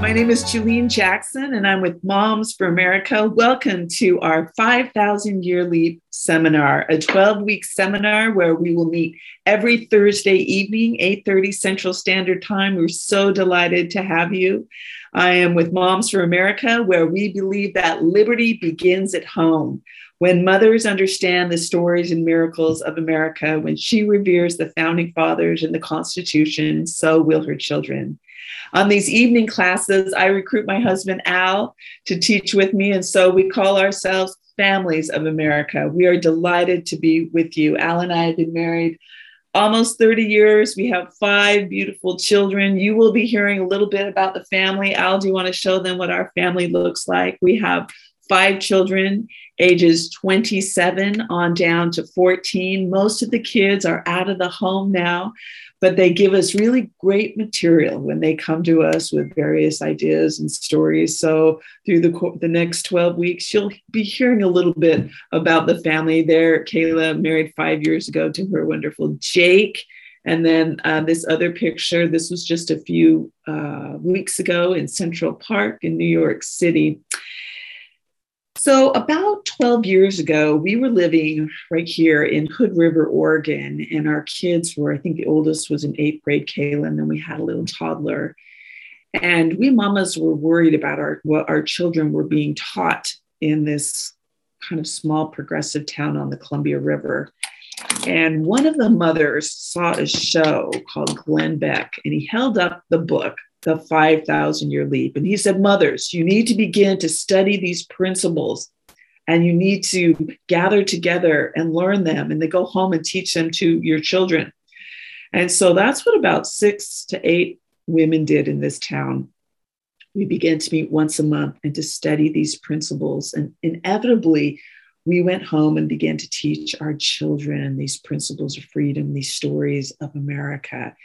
My name is Julene Jackson, and I'm with Moms for America. Welcome to our 5,000 Year Leap Seminar, a 12-week seminar where we will meet every Thursday evening, 8:30 Central Standard Time. We're so delighted to have you. I am with Moms for America, where we believe that liberty begins at home. When mothers understand the stories and miracles of America, when she reveres the founding fathers and the Constitution, so will her children. On these evening classes, I recruit my husband Al to teach with me. And so we call ourselves Families of America. We are delighted to be with you. Al and I have been married almost 30 years. We have five beautiful children. You will be hearing a little bit about the family. Al, do you want to show them what our family looks like? We have five children, ages 27 on down to 14. Most of the kids are out of the home now, but they give us really great material when they come to us with various ideas and stories. So, through the, the next 12 weeks, you'll be hearing a little bit about the family there. Kayla married five years ago to her wonderful Jake. And then uh, this other picture, this was just a few uh, weeks ago in Central Park in New York City. So, about 12 years ago, we were living right here in Hood River, Oregon, and our kids were, I think the oldest was in eighth grade, Kayla, and then we had a little toddler. And we mamas were worried about our, what our children were being taught in this kind of small progressive town on the Columbia River. And one of the mothers saw a show called Glenn Beck, and he held up the book the 5,000 year leap. And he said, Mothers, you need to begin to study these principles and you need to gather together and learn them and then go home and teach them to your children. And so that's what about six to eight women did in this town. We began to meet once a month and to study these principles. And inevitably, we went home and began to teach our children these principles of freedom, these stories of America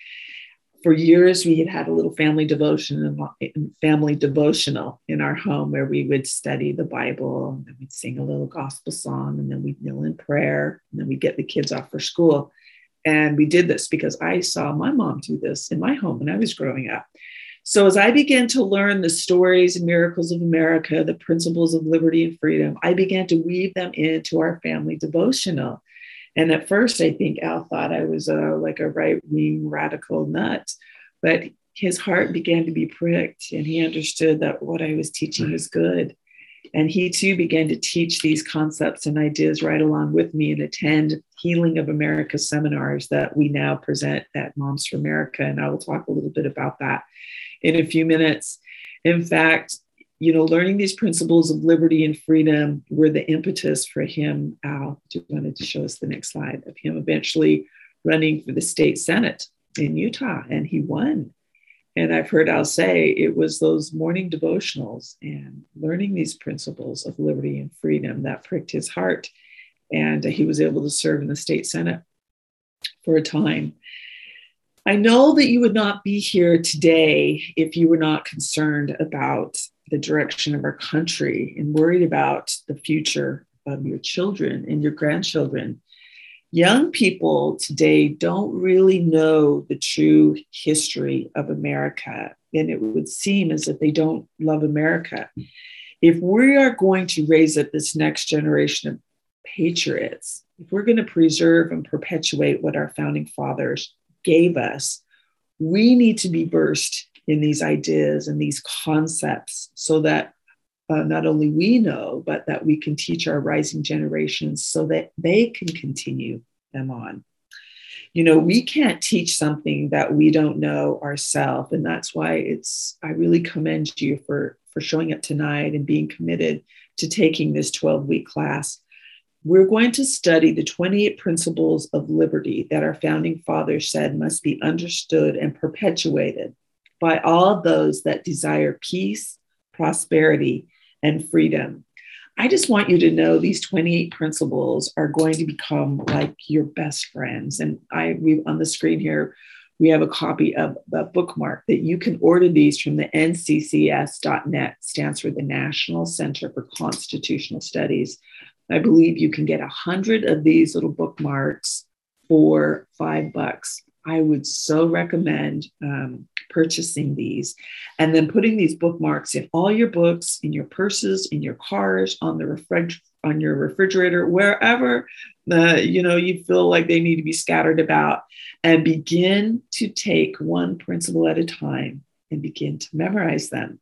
for years we had had a little family devotion and family devotional in our home where we would study the bible and we'd sing a little gospel song and then we'd kneel in prayer and then we'd get the kids off for school. And we did this because i saw my mom do this in my home when i was growing up. So as i began to learn the stories and miracles of america the principles of liberty and freedom i began to weave them into our family devotional and at first, I think Al thought I was a, like a right wing radical nut, but his heart began to be pricked and he understood that what I was teaching was good. And he too began to teach these concepts and ideas right along with me and attend Healing of America seminars that we now present at Moms for America. And I will talk a little bit about that in a few minutes. In fact, you know, learning these principles of liberty and freedom were the impetus for him. Al, do you wanted to show us the next slide of him eventually running for the state senate in Utah, and he won. And I've heard Al say it was those morning devotionals and learning these principles of liberty and freedom that pricked his heart. And he was able to serve in the state senate for a time. I know that you would not be here today if you were not concerned about the direction of our country and worried about the future of your children and your grandchildren. Young people today don't really know the true history of America, and it would seem as if they don't love America. If we are going to raise up this next generation of patriots, if we're going to preserve and perpetuate what our founding fathers gave us, we need to be versed in these ideas and these concepts so that uh, not only we know, but that we can teach our rising generations so that they can continue them on. You know, we can't teach something that we don't know ourselves. And that's why it's, I really commend you for, for showing up tonight and being committed to taking this 12 week class. We're going to study the 28 principles of liberty that our founding fathers said must be understood and perpetuated by all those that desire peace, prosperity, and freedom. I just want you to know these 28 principles are going to become like your best friends. And I we on the screen here, we have a copy of the bookmark that you can order these from the nccs.net, stands for the National Center for Constitutional Studies. I believe you can get a hundred of these little bookmarks for five bucks. I would so recommend um, purchasing these and then putting these bookmarks in all your books, in your purses, in your cars, on the refrigerator on your refrigerator, wherever uh, you know you feel like they need to be scattered about, and begin to take one principle at a time and begin to memorize them,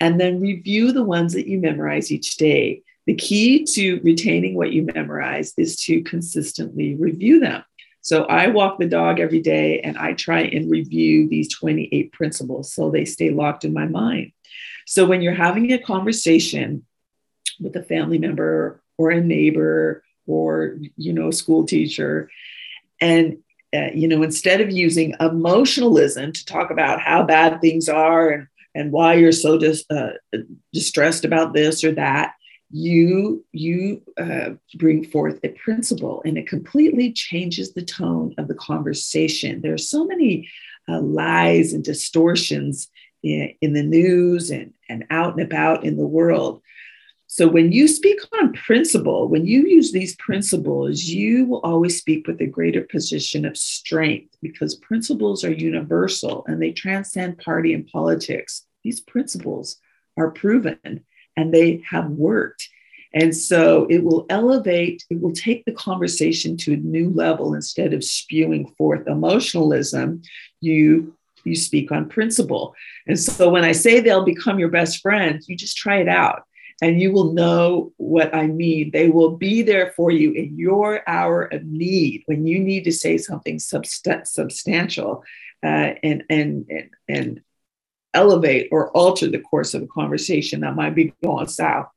and then review the ones that you memorize each day. The key to retaining what you memorize is to consistently review them. So I walk the dog every day and I try and review these 28 principles so they stay locked in my mind. So when you're having a conversation with a family member or a neighbor or you know school teacher and uh, you know instead of using emotionalism to talk about how bad things are and and why you're so dis, uh, distressed about this or that you you uh, bring forth a principle and it completely changes the tone of the conversation. There are so many uh, lies and distortions in, in the news and, and out and about in the world. So when you speak on principle, when you use these principles, you will always speak with a greater position of strength because principles are universal and they transcend party and politics. These principles are proven and they have worked. And so it will elevate, it will take the conversation to a new level instead of spewing forth emotionalism. You you speak on principle. And so when I say they'll become your best friend, you just try it out and you will know what I mean. They will be there for you in your hour of need when you need to say something subst- substantial uh, and, and, and, and elevate or alter the course of a conversation that might be going south.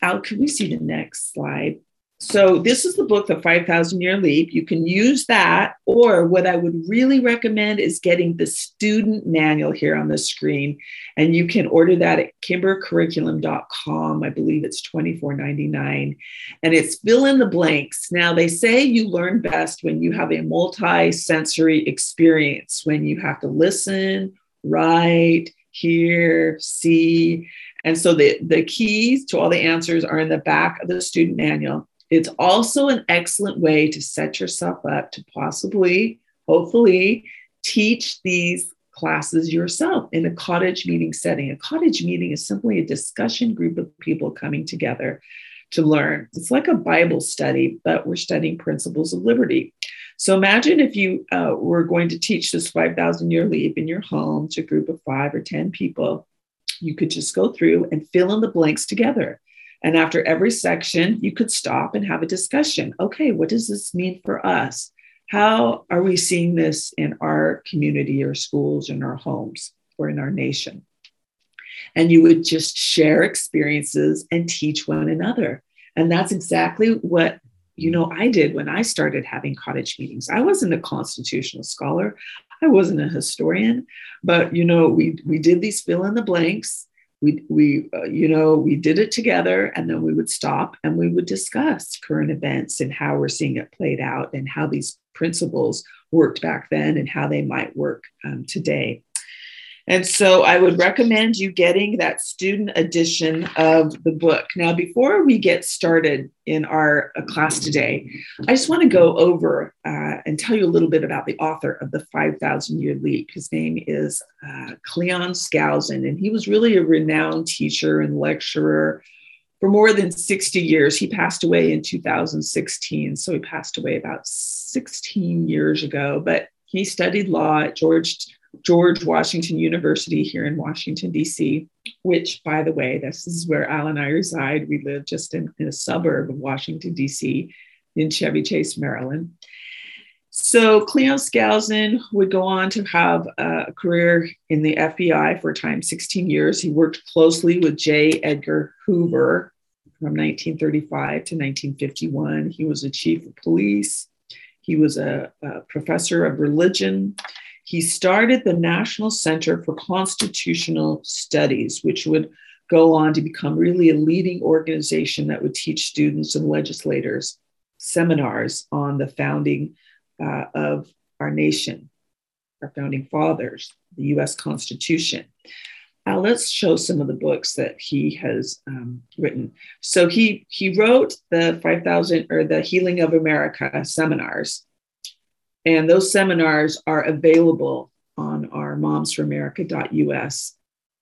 Al, can we see the next slide? So this is the book, The 5,000 Year Leap. You can use that, or what I would really recommend is getting the student manual here on the screen. And you can order that at kimbercurriculum.com. I believe it's $24.99. And it's fill in the blanks. Now, they say you learn best when you have a multi-sensory experience, when you have to listen, write, hear, see. And so the, the keys to all the answers are in the back of the student manual. It's also an excellent way to set yourself up to possibly, hopefully, teach these classes yourself in a cottage meeting setting. A cottage meeting is simply a discussion group of people coming together to learn. It's like a Bible study, but we're studying principles of liberty. So imagine if you uh, were going to teach this 5,000 year leap in your home to a group of five or 10 people. You could just go through and fill in the blanks together. And after every section, you could stop and have a discussion. Okay, what does this mean for us? How are we seeing this in our community or schools, in our homes, or in our nation? And you would just share experiences and teach one another. And that's exactly what you know I did when I started having cottage meetings. I wasn't a constitutional scholar. I wasn't a historian, but you know we we did these fill in the blanks we we uh, you know we did it together and then we would stop and we would discuss current events and how we're seeing it played out and how these principles worked back then and how they might work um, today and so I would recommend you getting that student edition of the book. Now, before we get started in our uh, class today, I just want to go over uh, and tell you a little bit about the author of The 5,000 Year Leap. His name is uh, Cleon Skousen, and he was really a renowned teacher and lecturer for more than 60 years. He passed away in 2016, so he passed away about 16 years ago, but he studied law at George George Washington University here in Washington, D.C., which, by the way, this is where Al and I reside. We live just in, in a suburb of Washington, D.C., in Chevy Chase, Maryland. So Cleon Skousen would go on to have a career in the FBI for a time, 16 years. He worked closely with J. Edgar Hoover from 1935 to 1951. He was a chief of police. He was a, a professor of religion. He started the National Center for Constitutional Studies, which would go on to become really a leading organization that would teach students and legislators seminars on the founding uh, of our nation, our founding fathers, the US Constitution. Now let's show some of the books that he has um, written. So he he wrote the 5,000 or the Healing of America seminars, and those seminars are available on our momsforamerica.us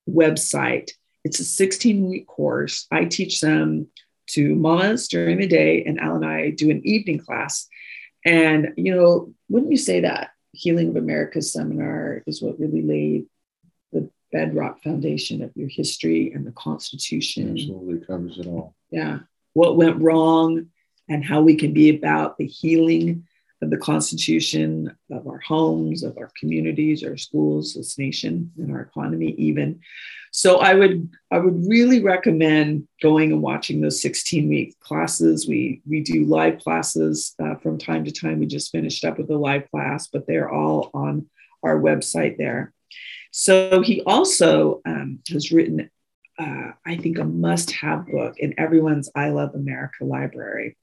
website. It's a 16 week course. I teach them to mamas during the day, and Al and I do an evening class. And, you know, wouldn't you say that Healing of America seminar is what really laid the bedrock foundation of your history and the Constitution? Absolutely covers it all. Yeah. What went wrong and how we can be about the healing of the Constitution, of our homes, of our communities, our schools, this nation, and our economy, even. So I would I would really recommend going and watching those 16 week classes. We we do live classes uh, from time to time. We just finished up with a live class, but they're all on our website there. So he also um, has written, uh, I think, a must have book in everyone's I Love America library.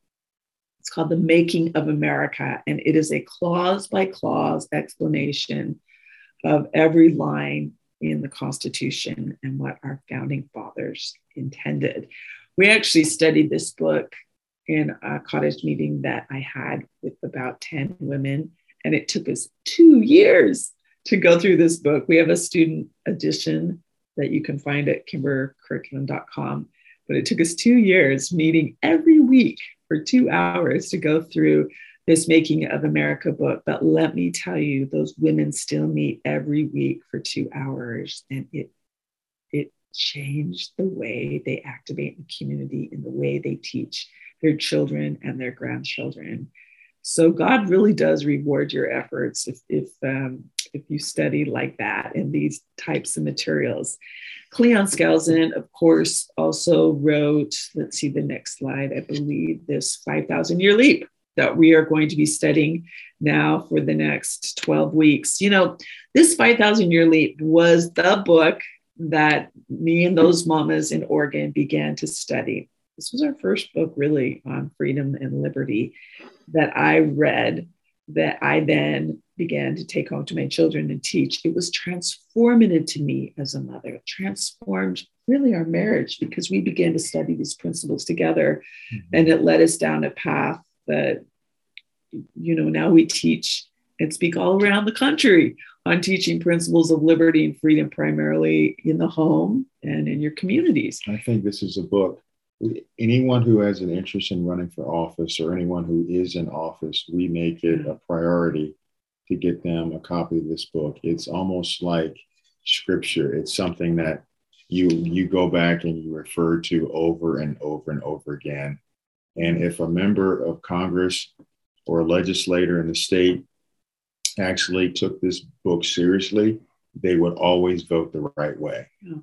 It's called The Making of America, and it is a clause by clause explanation of every line in the Constitution and what our founding fathers intended. We actually studied this book in a cottage meeting that I had with about 10 women, and it took us two years to go through this book. We have a student edition that you can find at kimbercurriculum.com, but it took us two years meeting every week for two hours to go through this Making of America book. But let me tell you, those women still meet every week for two hours, and it it changed the way they activate the community in the way they teach their children and their grandchildren. So God really does reward your efforts if if um, if you study like that in these types of materials. Cleon Skousen, of course, also wrote, let's see the next slide, I believe, this 5,000 year leap that we are going to be studying now for the next 12 weeks. You know, this 5,000 year leap was the book that me and those mamas in Oregon began to study. This was our first book, really, on freedom and liberty that I read that I then began to take home to my children and teach. It was transformative to me as a mother, it transformed really our marriage because we began to study these principles together mm-hmm. and it led us down a path that, you know, now we teach and speak all around the country on teaching principles of liberty and freedom, primarily in the home and in your communities. I think this is a book anyone who has an interest in running for office or anyone who is in office, we make it a priority to get them a copy of this book. It's almost like scripture. It's something that you you go back and you refer to over and over and over again. And if a member of Congress or a legislator in the state actually took this book seriously, they would always vote the right way. Yeah.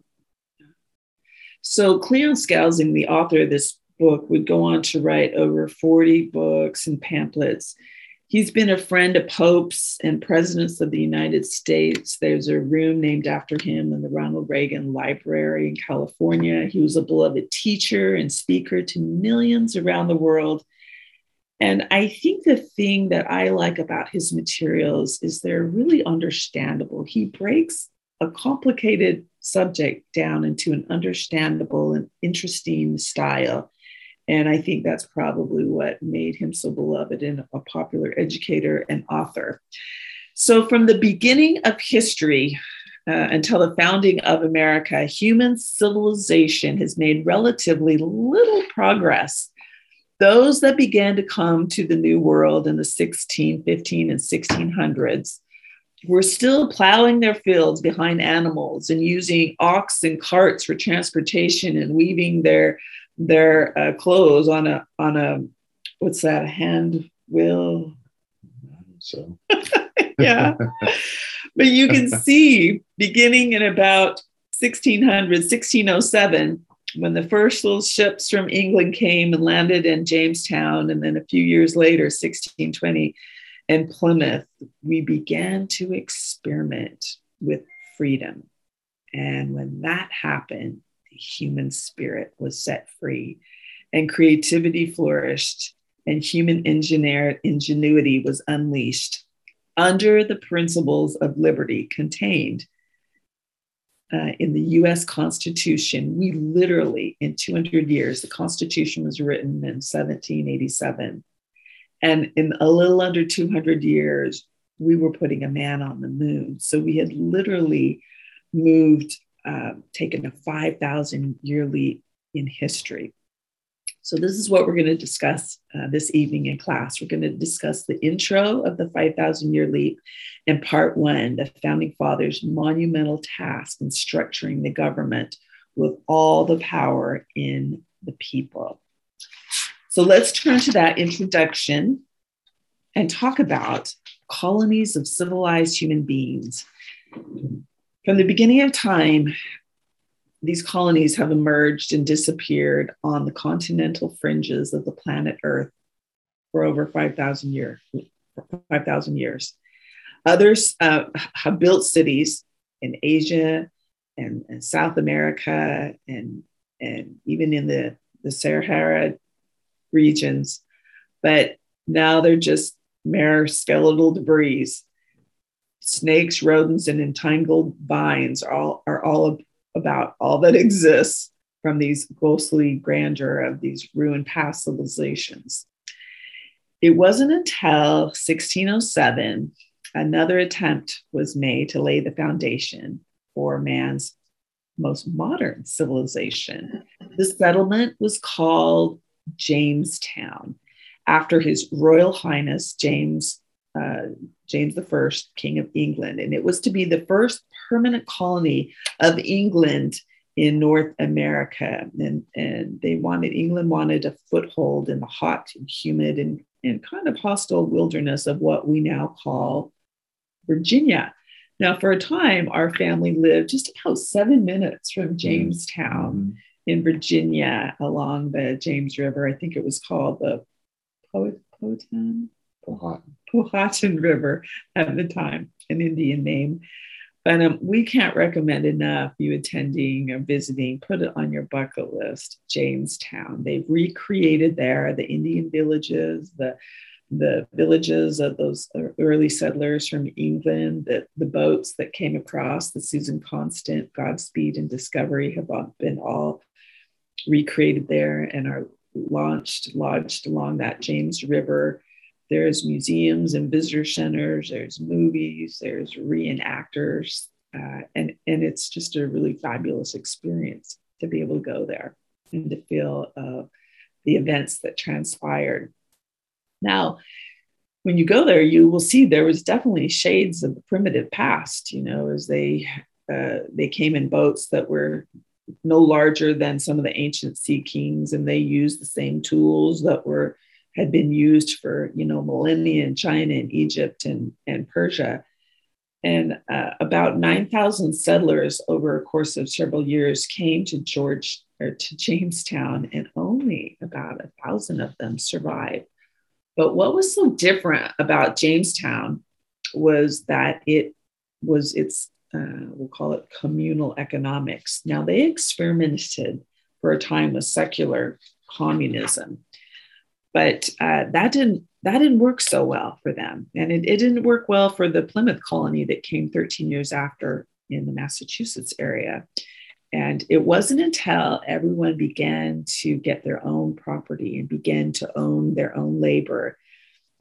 So Cleon Skousen, the author of this book, would go on to write over 40 books and pamphlets. He's been a friend of popes and presidents of the United States. There's a room named after him in the Ronald Reagan Library in California. He was a beloved teacher and speaker to millions around the world. And I think the thing that I like about his materials is they're really understandable. He breaks a complicated subject down into an understandable and interesting style. And I think that's probably what made him so beloved and a popular educator and author. So, from the beginning of history uh, until the founding of America, human civilization has made relatively little progress. Those that began to come to the New World in the 16, 15, and 1600s were still plowing their fields behind animals and using ox and carts for transportation and weaving their their uh, clothes on a on a what's that hand wheel so. Yeah. But you can see beginning in about 1600 1607 when the first little ships from england came and landed in jamestown and then a few years later 1620 and Plymouth, we began to experiment with freedom. And when that happened, the human spirit was set free and creativity flourished and human engineer, ingenuity was unleashed under the principles of liberty contained uh, in the US Constitution. We literally, in 200 years, the Constitution was written in 1787 and in a little under 200 years, we were putting a man on the moon. So we had literally moved, uh, taken a 5,000 year leap in history. So, this is what we're going to discuss uh, this evening in class. We're going to discuss the intro of the 5,000 year leap and part one, the founding fathers' monumental task in structuring the government with all the power in the people. So, let's turn to that introduction and talk about colonies of civilized human beings. From the beginning of time, these colonies have emerged and disappeared on the continental fringes of the planet Earth for over 5,000 years. 5,000 years. Others uh, have built cities in Asia and, and, South America and, and even in the, the Sahara regions, but now they're just mere skeletal debris. Snakes, rodents, and entangled vines are all, are all about all that exists from these ghostly grandeur of these ruined past civilizations. It wasn't until 1607 another attempt was made to lay the foundation for man's most modern civilization. This settlement was called Jamestown after His Royal Highness James uh, James I, King of England, and it was to be the first permanent colony of England in North America. And, and they wanted, England wanted a foothold in the hot and humid and, and kind of hostile wilderness of what we now call Virginia. Now, for a time, our family lived just about seven minutes from mm-hmm. Jamestown. In Virginia along the James River. I think it was called the Powhatan, Powhatan River at the time, an Indian name. But um, we can't recommend enough you attending or visiting. Put it on your bucket list. Jamestown. They've recreated there the Indian villages, the the villages of those early settlers from England, that the boats that came across, the Susan Constant, Godspeed, and Discovery have all been all recreated there and are launched, lodged along that James River there's museums and visitor centers, there's movies, there's reenactors, uh, and, and it's just a really fabulous experience to be able to go there and to feel uh, the events that transpired. Now, when you go there, you will see there was definitely shades of the primitive past. You know, as they uh, they came in boats that were no larger than some of the ancient sea kings, and they used the same tools that were had been used for you know millennia in China and Egypt and, and Persia. And uh, about 9,000 settlers over a course of several years came to George or to Jamestown, and only about a thousand of them survived. But what was so different about Jamestown was that it was its uh, we'll call it communal economics. Now they experimented for a time with secular communism but uh, that didn't that didn't work so well for them and it, it didn't work well for the plymouth colony that came 13 years after in the massachusetts area and it wasn't until everyone began to get their own property and began to own their own labor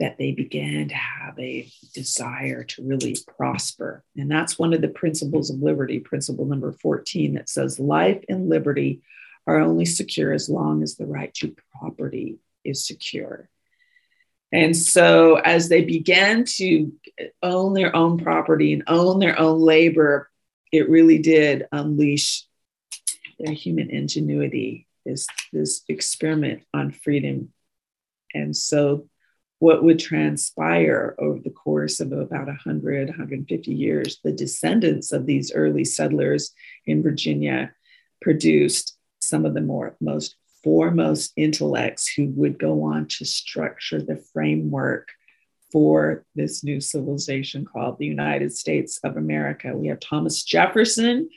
that they began to have a desire to really prosper. And that's one of the principles of liberty, principle number 14, that says life and liberty are only secure as long as the right to property is secure. And so, as they began to own their own property and own their own labor, it really did unleash their human ingenuity, this, this experiment on freedom. And so, what would transpire over the course of about 100, 150 years, the descendants of these early settlers in Virginia produced some of the more most foremost intellects who would go on to structure the framework for this new civilization called the United States of America. We have Thomas Jefferson.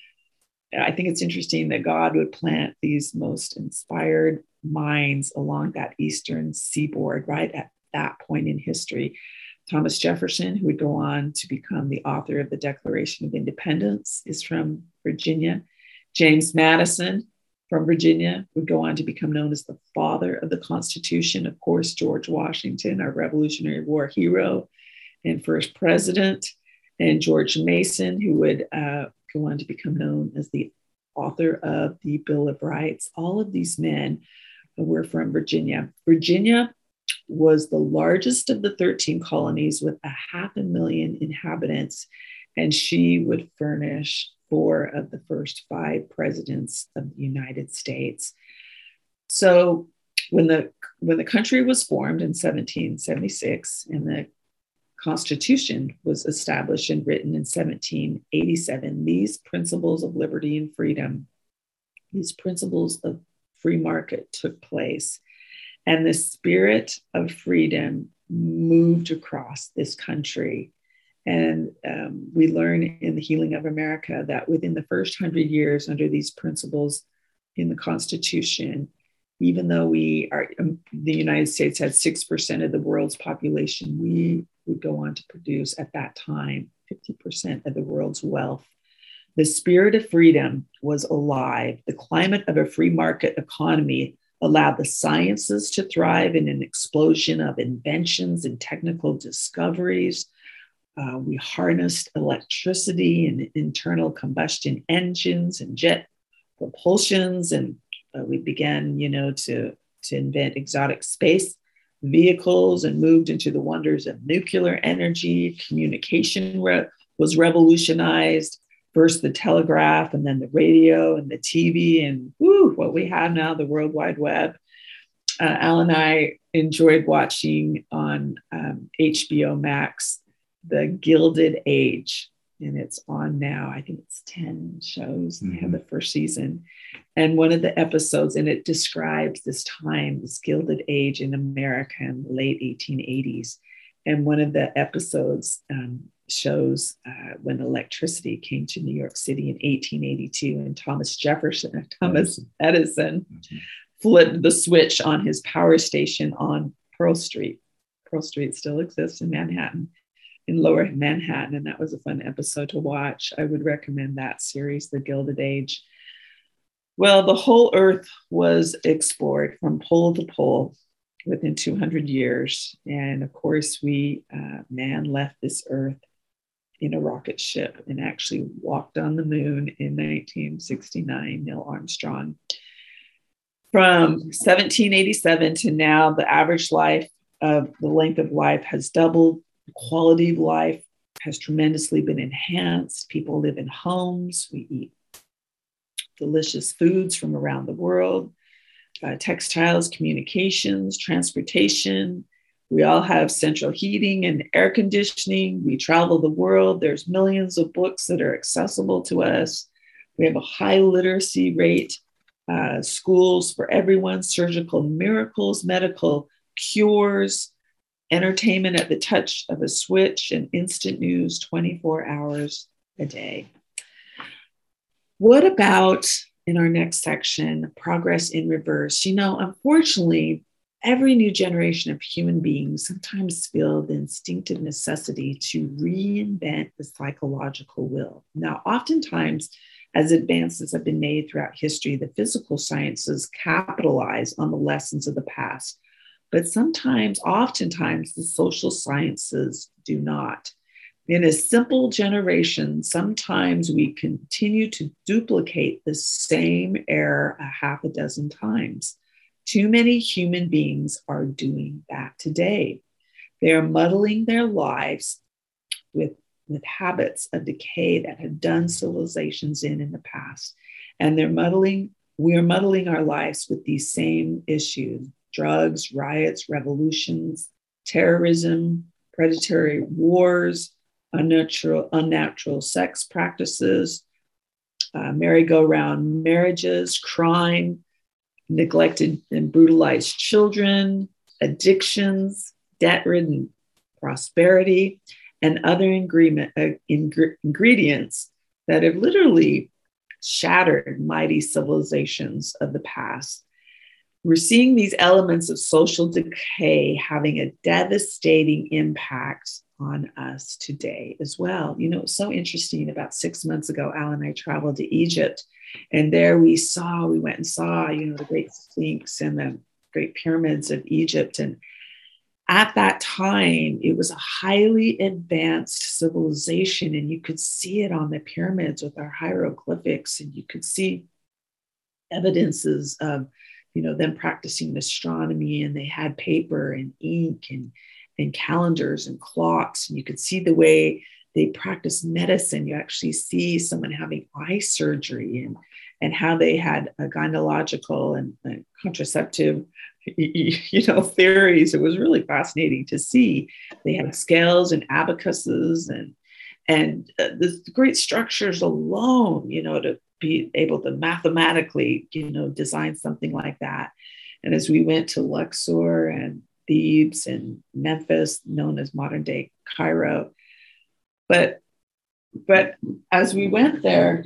I think it's interesting that God would plant these most inspired minds along that eastern seaboard right at that point in history. Thomas Jefferson, who would go on to become the author of the Declaration of Independence, is from Virginia. James Madison, from Virginia would go on to become known as the father of the Constitution. Of course, George Washington, our Revolutionary War hero, and first president, and George Mason, who would uh, go on to become known as the author of the Bill of Rights. All of these men were from Virginia. Virginia was the largest of the 13 colonies with a half a million inhabitants, and she would furnish four of the first five presidents of the United States. So when the when the country was formed in 1776 and the Constitution was established and written in 1787, these principles of liberty and freedom, these principles of free market took place. And the spirit of freedom moved across this country. And um, we learn in the Healing of America that within the first hundred years, under these principles in the Constitution, even though we are, um, the United States had 6% of the world's population, we would go on to produce at that time 50% of the world's wealth. The spirit of freedom was alive. The climate of a free market economy allowed the sciences to thrive in an explosion of inventions and technical discoveries. Uh, we harnessed electricity and internal combustion engines and jet propulsions, and uh, we began, you know, to, to invent exotic space vehicles and moved into the wonders of nuclear energy. Communication re- was revolutionized. First the telegraph, and then the radio and the TV, and whoo, what we have now, the World Wide Web. Uh, Al and I enjoyed watching on um, HBO Max The Gilded Age and it's on now. I think it's 10 shows. Mm-hmm. They have the first season. And one of the episodes, and it describes this time, this Gilded Age in America in the late 1880s. And one of the episodes um, shows uh, when electricity came to New York City in 1882, and Thomas Jefferson, Thomas Edison, mm-hmm. flipped the switch on his power station on Pearl Street. Pearl Street still exists in Manhattan in lower Manhattan. And that was a fun episode to watch. I would recommend that series, The Gilded Age. Well, the whole earth was explored from pole to pole within 200 years. And of course, we, uh, man left this earth in a rocket ship and actually walked on the moon in 1969, Neil Armstrong. From 1787 to now, the average life of the length of life has doubled the quality of life has tremendously been enhanced. People live in homes. We eat delicious foods from around the world, uh, textiles, communications, transportation. We all have central heating and air conditioning. We travel the world. There's millions of books that are accessible to us. We have a high literacy rate, uh, schools for everyone, surgical miracles, medical cures, entertainment at the touch of a switch, and instant news 24 hours a day. What about in our next section, progress in reverse? You know, unfortunately, every new generation of human beings sometimes feel the instinctive necessity to reinvent the psychological will. Now, oftentimes, as advances have been made throughout history, the physical sciences capitalize on the lessons of the past but sometimes, oftentimes, the social sciences do not. In a simple generation, sometimes we continue to duplicate the same error a half a dozen times. Too many human beings are doing that today. They are muddling their lives with, with habits of decay that have done civilizations in in the past. And they're muddling, we are muddling our lives with these same issues drugs, riots, revolutions, terrorism, predatory wars, unnatural, unnatural sex practices, uh, merry-go-round marriages, crime, neglected and brutalized children, addictions, debt-ridden prosperity, and other uh, ing- ingredients that have literally shattered mighty civilizations of the past. We're seeing these elements of social decay having a devastating impact on us today as well. You know, it's so interesting. About six months ago, Al and I traveled to Egypt, and there we saw, we went and saw, you know, the Great Sphinx and the Great Pyramids of Egypt. And at that time, it was a highly advanced civilization, and you could see it on the pyramids with our hieroglyphics, and you could see evidences of, you know, them practicing astronomy, and they had paper and ink and and calendars and clocks, and you could see the way they practice medicine. You actually see someone having eye surgery and and how they had a gynecological and, contraceptive you know theories. It was really fascinating to see. They had scales and abacuses and and uh, the great structures alone you know to be able to mathematically you know design something like that. And as we went to luxor and thebes and memphis known as modern day cairo but but as we went there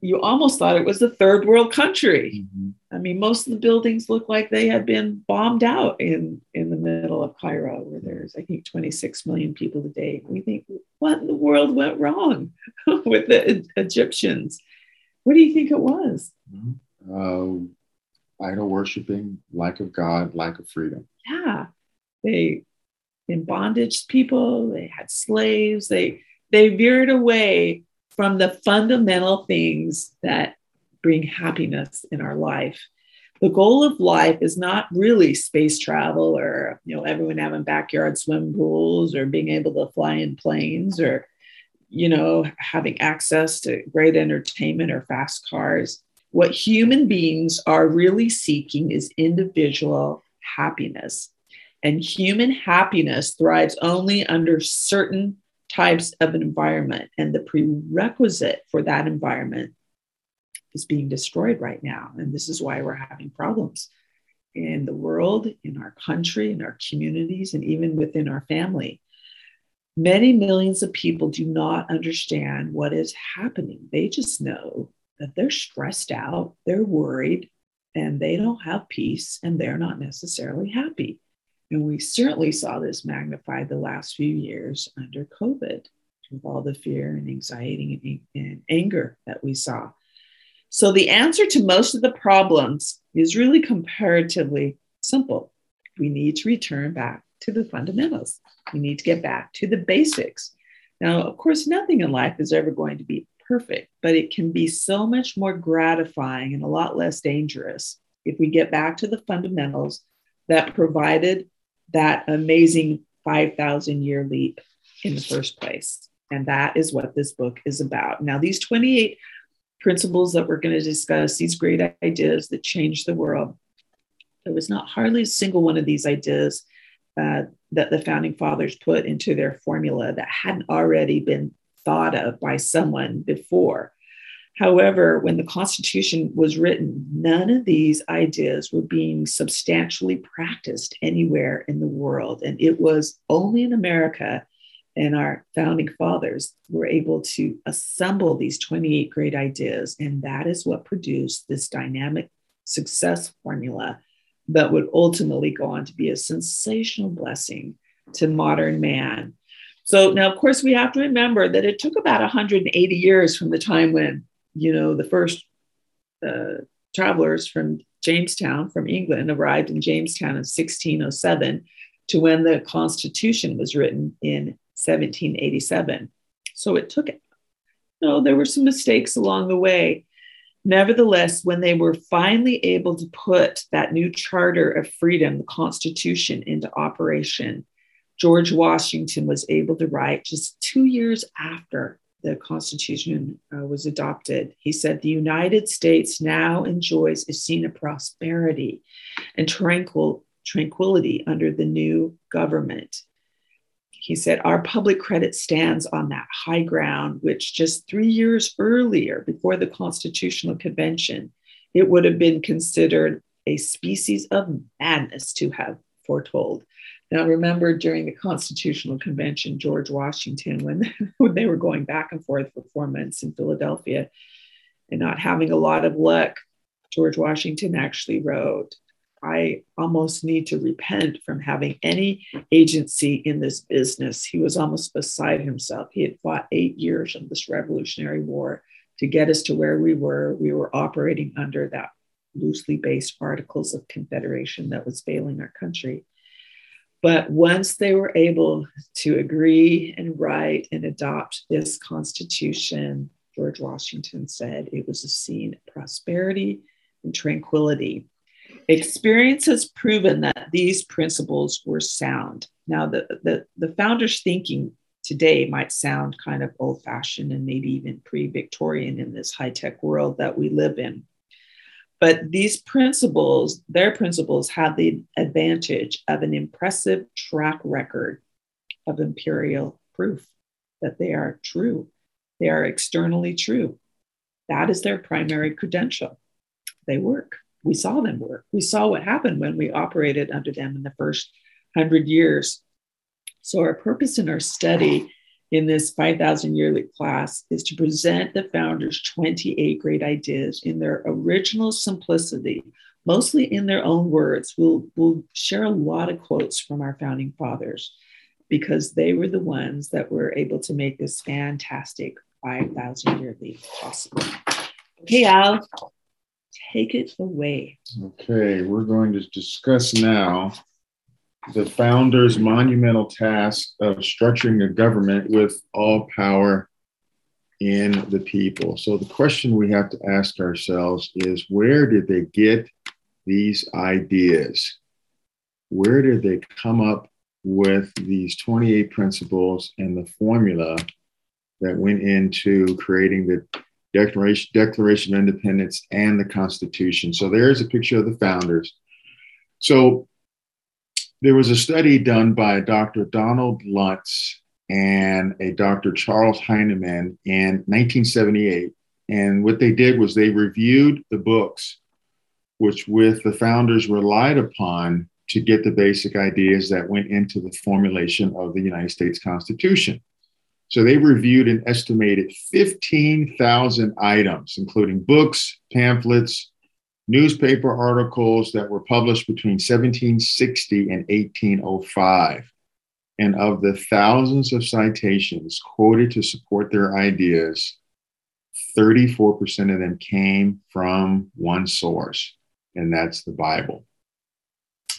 you almost thought it was a third world country. Mm-hmm. I mean, most of the buildings look like they had been bombed out in, in the middle of Cairo, where there's, I think, 26 million people today. We think, what in the world went wrong with the Egyptians? What do you think it was? Uh, idol worshiping, lack of God, lack of freedom. Yeah. They, in bondage people, they had slaves, they, they veered away from the fundamental things that bring happiness in our life. The goal of life is not really space travel or you know everyone having backyard swim pools or being able to fly in planes or you know having access to great entertainment or fast cars. What human beings are really seeking is individual happiness. And human happiness thrives only under certain types of environment. And the prerequisite for that environment is being destroyed right now. And this is why we're having problems in the world, in our country, in our communities, and even within our family. Many millions of people do not understand what is happening. They just know that they're stressed out, they're worried, and they don't have peace, and they're not necessarily happy. And we certainly saw this magnified the last few years under COVID with all the fear and anxiety and, anger that we saw. So, the answer to most of the problems is really comparatively simple. We need to return back to the fundamentals. We need to get back to the basics. Now, of course, nothing in life is ever going to be perfect, but it can be so much more gratifying and a lot less dangerous if we get back to the fundamentals that provided that amazing 5,000 year leap in the first place. And that is what this book is about. Now, these 28 principles that we're going to discuss, these great ideas that changed the world, there was not hardly a single one of these ideas uh, that the founding fathers put into their formula that hadn't already been thought of by someone before. However, when the Constitution was written, none of these ideas were being substantially practiced anywhere in the world. And it was only in America and our founding fathers were able to assemble these 28 great ideas. And that is what produced this dynamic success formula that would ultimately go on to be a sensational blessing to modern man. So now, of course, we have to remember that it took about 180 years from the time when you know, the first uh, travelers from Jamestown, from England, arrived in Jamestown in 1607 to when the Constitution was written in 1787. So it took, you know, there were some mistakes along the way. Nevertheless, when they were finally able to put that new Charter of Freedom, the Constitution, into operation, George Washington was able to write just two years after the Constitution uh, was adopted, he said, The United States now enjoys a scene of prosperity and tranquil, tranquility under the new government. He said, Our public credit stands on that high ground, which just three years earlier, before the Constitutional Convention, it would have been considered a species of madness to have foretold. Now, remember during the Constitutional Convention, George Washington, when, when they were going back and forth for four months in Philadelphia and not having a lot of luck, George Washington actually wrote, I almost need to repent from having any agency in this business. He was almost beside himself. He had fought eight years of this Revolutionary War to get us to where we were. We were operating under that loosely based Articles of Confederation that was failing our country. But once they were able to agree and write and adopt this Constitution, George Washington said it was a scene of prosperity and tranquility. Experience has proven that these principles were sound. Now, the, the, the founders' thinking today might sound kind of old fashioned and maybe even pre Victorian in this high tech world that we live in. But these principles, their principles, have the advantage of an impressive track record of imperial proof that they are true. They are externally true. That is their primary credential. They work. We saw them work. We saw what happened when we operated under them in the first hundred years. So, our purpose in our study in this 5,000 year leap class is to present the founders 28 great ideas in their original simplicity, mostly in their own words. We'll, we'll share a lot of quotes from our founding fathers because they were the ones that were able to make this fantastic 5,000 year leap possible. Okay, Al, take it away. Okay, we're going to discuss now the founder's monumental task of structuring a government with all power in the people. So the question we have to ask ourselves is where did they get these ideas? Where did they come up with these 28 principles and the formula that went into creating the Declaration, Declaration of Independence and the Constitution? So there's a picture of the founders. So there was a study done by Dr. Donald Lutz and a Dr. Charles Hyneman in 1978. And what they did was they reviewed the books, which with the founders relied upon to get the basic ideas that went into the formulation of the United States Constitution. So they reviewed an estimated 15,000 items, including books, pamphlets, newspaper articles that were published between 1760 and 1805. And of the thousands of citations quoted to support their ideas, 34% of them came from one source, and that's the Bible.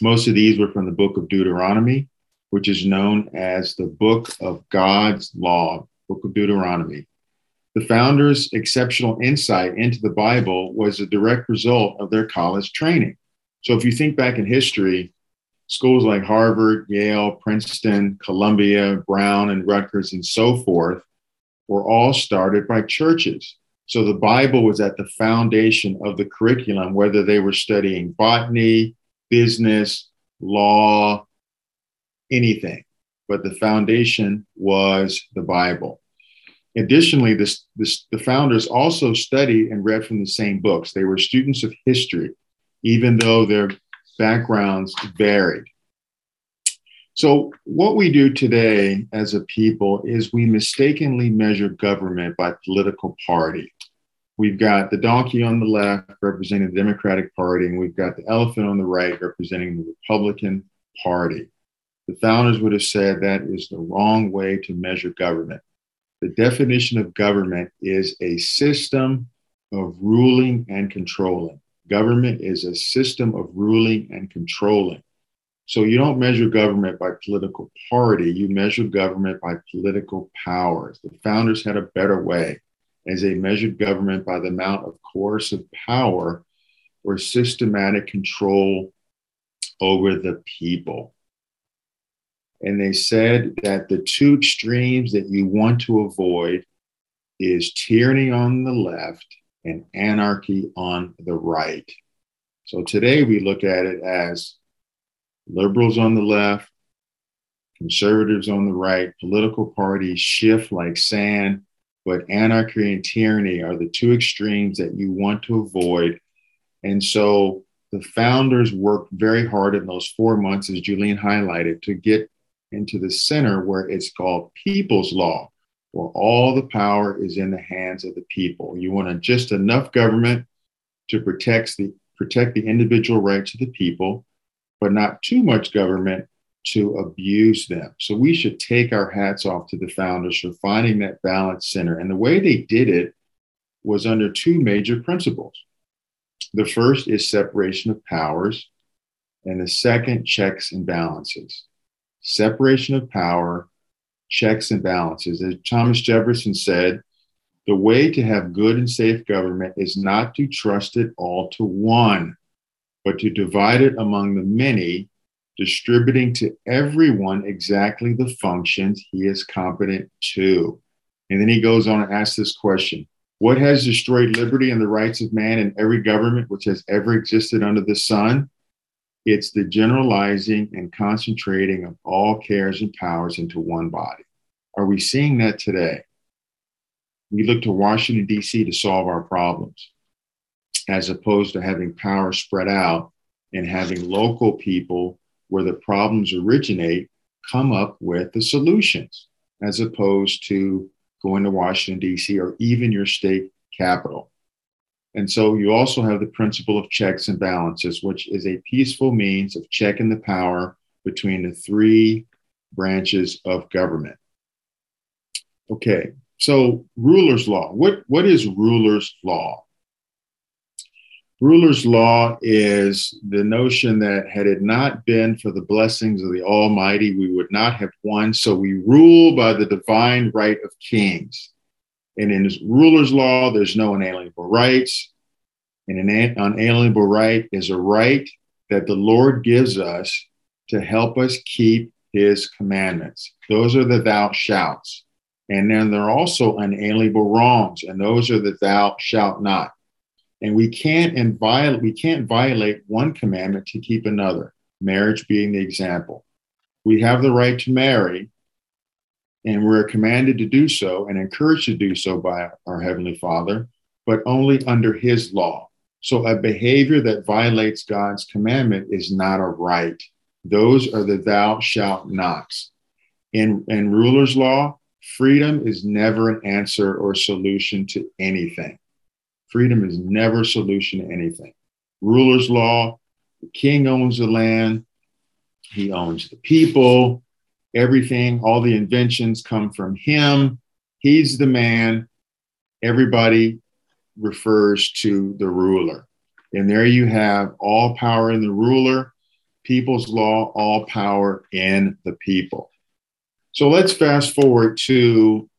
Most of these were from the book of Deuteronomy, which is known as the book of God's law, book of Deuteronomy. The founders' exceptional insight into the Bible was a direct result of their college training. So if you think back in history, schools like Harvard, Yale, Princeton, Columbia, Brown, and Rutgers, and so forth, were all started by churches. So the Bible was at the foundation of the curriculum, whether they were studying botany, business, law, anything. But the foundation was the Bible. Additionally, this, this, the founders also studied and read from the same books. They were students of history, even though their backgrounds varied. So, what we do today as a people is we mistakenly measure government by political party. We've got the donkey on the left representing the Democratic Party, and we've got the elephant on the right representing the Republican Party. The founders would have said that is the wrong way to measure government. The definition of government is a system of ruling and controlling. Government is a system of ruling and controlling. So you don't measure government by political party, you measure government by political powers. The founders had a better way as they measured government by the amount of coercive power or systematic control over the people. And they said that the two extremes that you want to avoid is tyranny on the left and anarchy on the right. So today we look at it as liberals on the left, conservatives on the right, political parties shift like sand, but anarchy and tyranny are the two extremes that you want to avoid. And so the founders worked very hard in those four months, as Julian highlighted, to get into the center where it's called people's law, where all the power is in the hands of the people. You want just enough government to protect the protect the individual rights of the people, but not too much government to abuse them. So we should take our hats off to the founders for finding that balance center. And the way they did it was under two major principles. The first is separation of powers, and the second, checks and balances. Separation of power, checks and balances. As Thomas Jefferson said, the way to have good and safe government is not to trust it all to one, but to divide it among the many, distributing to everyone exactly the functions he is competent to. And then he goes on and asks this question What has destroyed liberty and the rights of man in every government which has ever existed under the sun? It's the generalizing and concentrating of all cares and powers into one body. Are we seeing that today? We look to Washington, D.C. to solve our problems, as opposed to having power spread out and having local people where the problems originate come up with the solutions, as opposed to going to Washington, D.C., or even your state capital. And so you also have the principle of checks and balances, which is a peaceful means of checking the power between the three branches of government. Okay, so ruler's law. What, what is ruler's law? Ruler's law is the notion that had it not been for the blessings of the Almighty, we would not have won. So we rule by the divine right of kings. And in ruler's law, there's no unalienable rights. And an unalienable right is a right that the Lord gives us to help us keep his commandments. Those are the thou shalts. And then there are also unalienable wrongs, and those are the thou shalt not. And we can't inviolate, we can't violate one commandment to keep another, marriage being the example. We have the right to marry, and we're commanded to do so and encouraged to do so by our Heavenly Father, but only under His law. So a behavior that violates God's commandment is not a right. Those are the thou shalt nots. In, in ruler's law, freedom is never an answer or solution to anything. Freedom is never a solution to anything. Ruler's law, the king owns the land, he owns the people, everything, all the inventions come from him. He's the man. Everybody refers to the ruler. And there you have all power in the ruler, people's law, all power in the people. So let's fast forward to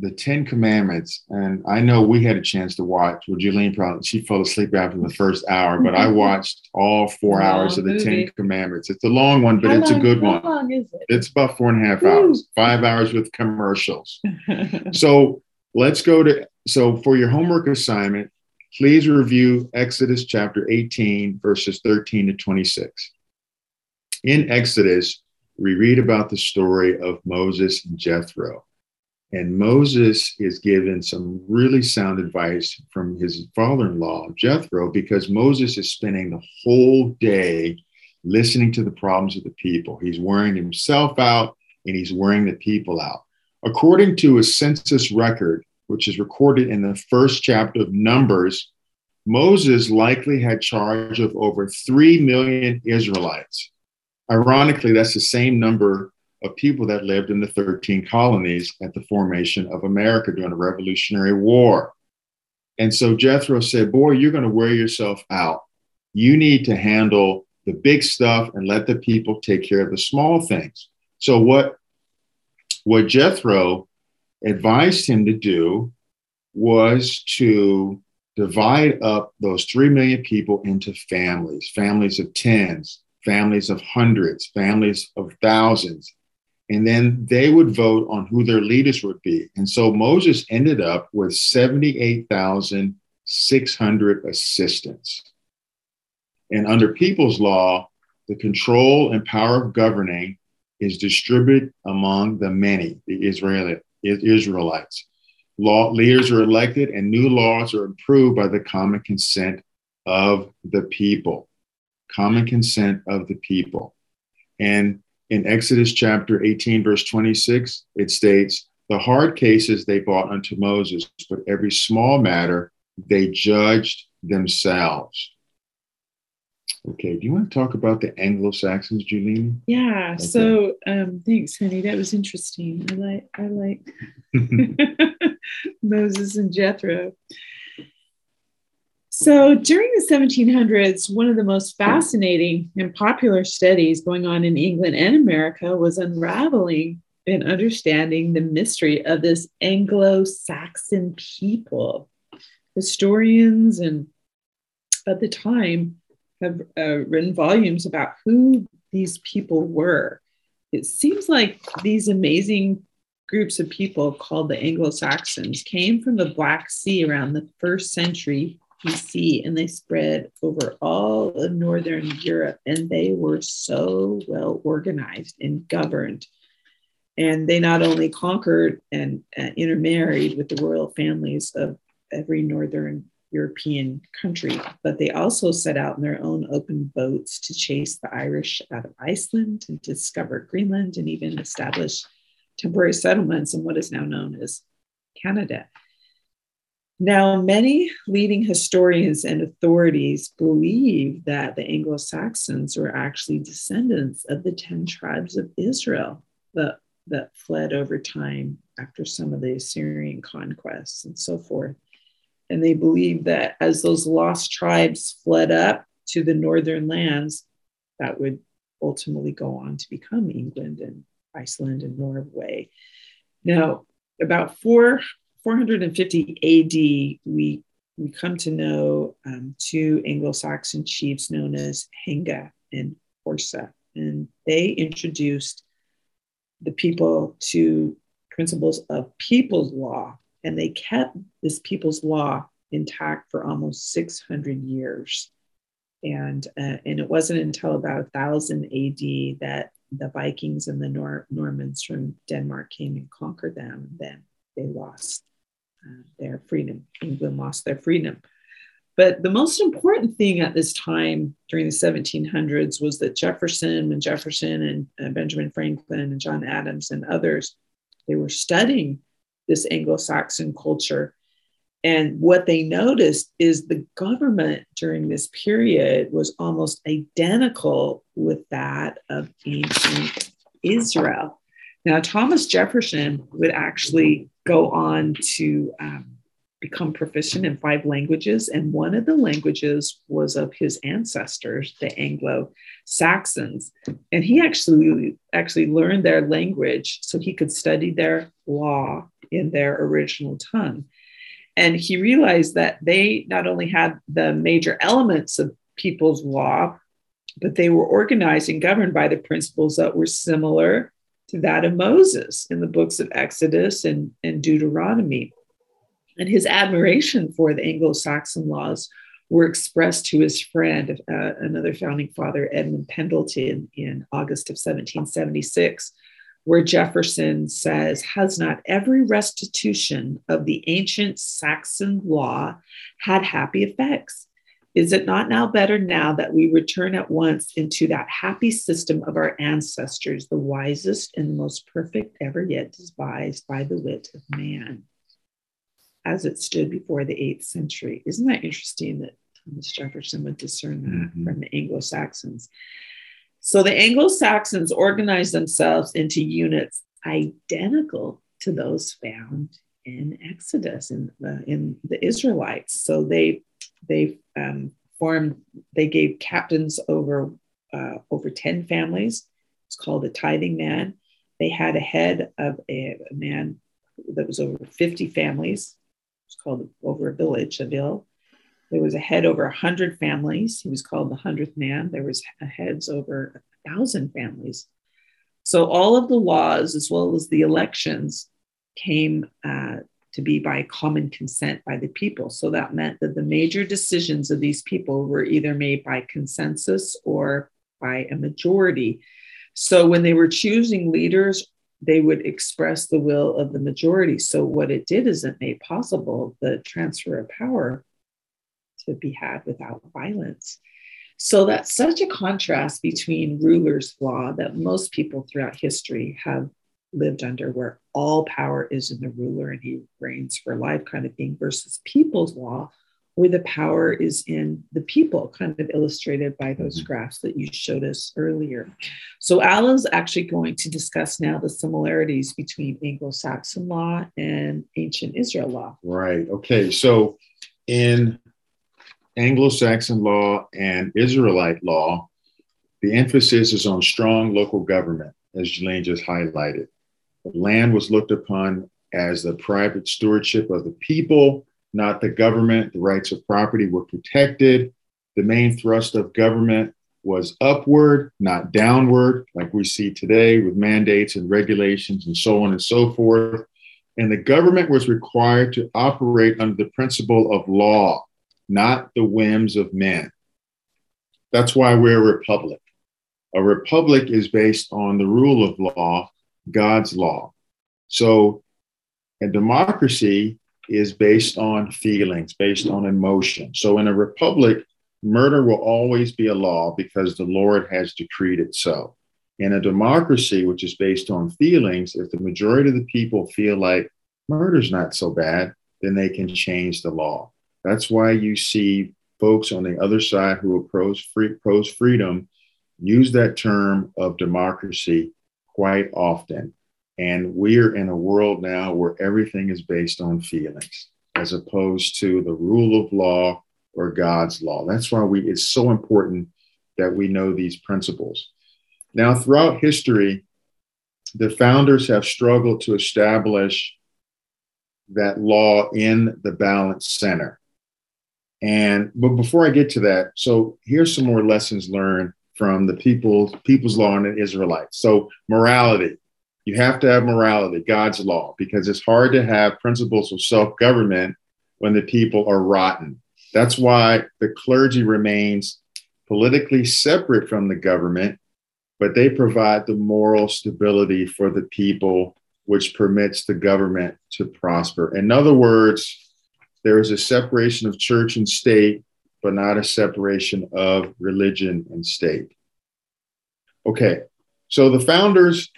the Ten Commandments, and I know we had a chance to watch. Well, Julian probably she fell asleep after the first hour, but I watched all four hours of the movie. Ten Commandments. It's a long one, but how it's long, a good one. How long is it? It's about four and a half hours, five hours with commercials. so let's go to so for your homework assignment, please review Exodus chapter 18, verses 13 to 26. In Exodus, we read about the story of Moses and Jethro. And Moses is given some really sound advice from his father in law, Jethro, because Moses is spending the whole day listening to the problems of the people. He's wearing himself out and he's wearing the people out. According to a census record, which is recorded in the first chapter of Numbers, Moses likely had charge of over 3 million Israelites. Ironically, that's the same number of people that lived in the 13 colonies at the formation of America during the Revolutionary War. And so Jethro said, Boy, you're going to wear yourself out. You need to handle the big stuff and let the people take care of the small things. So, what, what Jethro advised him to do was to divide up those 3 million people into families, families of tens, families of hundreds, families of thousands and then they would vote on who their leaders would be. And so Moses ended up with 78,600 assistants. And under people's law, the control and power of governing is distributed among the many, the Israeli, Israelites. Law, leaders are elected and new laws are approved by the common consent of the people. Common consent of the people. And in Exodus chapter 18, verse 26, it states, The hard cases they brought unto Moses, but every small matter they judged themselves. Okay, do you want to talk about the Anglo Saxons, Julina? Yeah. Okay. So, um, thanks, honey. That was interesting. I like, I like Moses and Jethro. So during the 1700s, one of the most fascinating and popular studies going on in England and America was unraveling and understanding the mystery of this Anglo Saxon people. Historians and at the time have uh, written volumes about who these people were. It seems like these amazing groups of people called the Anglo Saxons came from the Black Sea around the first century BC and they spread over all of Northern Europe and they were so well organized and governed. And they not only conquered and uh, intermarried with the royal families of every Northern European country, but they also set out in their own open boats to chase the Irish out of Iceland and discover Greenland and even establish temporary settlements in what is now known as Canada. Now, many leading historians and authorities believe that the Anglo Saxons were actually descendants of the 10 tribes of Israel that, that fled over time after some of the Assyrian conquests and so forth. And they believe that as those lost tribes fled up to the northern lands, that would ultimately go on to become England and Iceland and Norway. Now, about four 450 AD, we, we come to know um, two Anglo Saxon chiefs known as Henge and Horsa. And they introduced the people to principles of people's law, and they kept this people's law intact for almost 600 years. And, uh, and it wasn't until about 1000 AD that the Vikings and the Nor- Normans from Denmark came and conquered them. Then they lost uh, their freedom. England lost their freedom. But the most important thing at this time during the 1700s was that Jefferson and Jefferson and uh, Benjamin Franklin and John Adams and others, they were studying this Anglo-Saxon culture. And what they noticed is the government during this period was almost identical with that of ancient Israel. Now, Thomas Jefferson would actually go on to um, become proficient in five languages, and one of the languages was of his ancestors, the Anglo Saxons. And he actually actually learned their language so he could study their law in their original tongue. And he realized that they not only had the major elements of people's law, but they were organized and governed by the principles that were similar to that of Moses in the books of Exodus and, and Deuteronomy. And his admiration for the Anglo Saxon laws were expressed to his friend, uh, another founding father, Edmund Pendleton, in August of 1776, where Jefferson says, Has not every restitution of the ancient Saxon law had happy effects? Is it not now better now that we return at once into that happy system of our ancestors, the wisest and most perfect ever yet devised by the wit of man, as it stood before the eighth century? Isn't that interesting that Thomas Jefferson would discern that mm-hmm. from the Anglo Saxons? So the Anglo Saxons organized themselves into units identical to those found in Exodus in, uh, in the Israelites. So they they um, formed, they gave captains over uh, over 10 families. It's called a tithing man. They had a head of a, a man that was over 50 families. It's called over a village, a ville. There was a head over 100 families. He was called the 100th man. There was heads over a 1,000 families. So all of the laws, as well as the elections, came uh, to be by common consent by the people. So that meant that the major decisions of these people were either made by consensus or by a majority. So when they were choosing leaders, they would express the will of the majority. So what it did is it made possible the transfer of power to be had without violence. So that's such a contrast between rulers' law that most people throughout history have lived under, where all power is in the ruler and he reigns for life, kind of thing, versus people's law, where the power is in the people, kind of illustrated by those mm-hmm. graphs that you showed us earlier. So, Alan's actually going to discuss now the similarities between Anglo Saxon law and ancient Israel law. Right. Okay. So, in Anglo Saxon law and Israelite law, the emphasis is on strong local government, as Jelaine just highlighted. Land was looked upon as the private stewardship of the people, not the government. The rights of property were protected. The main thrust of government was upward, not downward, like we see today with mandates and regulations and so on and so forth. And the government was required to operate under the principle of law, not the whims of men. That's why we're a republic. A republic is based on the rule of law, God's law. So a democracy is based on feelings, based on emotion. So in a republic, murder will always be a law because the Lord has decreed it so. In a democracy, which is based on feelings, if the majority of the people feel like murder's not so bad, then they can change the law. That's why you see folks on the other side who oppose, free, oppose freedom use that term of democracy quite often. And we're in a world now where everything is based on feelings as opposed to the rule of law or God's law. That's why we, it's so important that we know these principles. Now, throughout history, the founders have struggled to establish that law in the balance center. And but before I get to that, so here's some more lessons learned from the people's people's law and the Israelites. So morality, you have to have morality, God's law, because it's hard to have principles of self-government when the people are rotten. That's why the clergy remains politically separate from the government, but they provide the moral stability for the people, which permits the government to prosper. In other words, there is a separation of church and state, but not a separation of religion and state. Okay, so the founders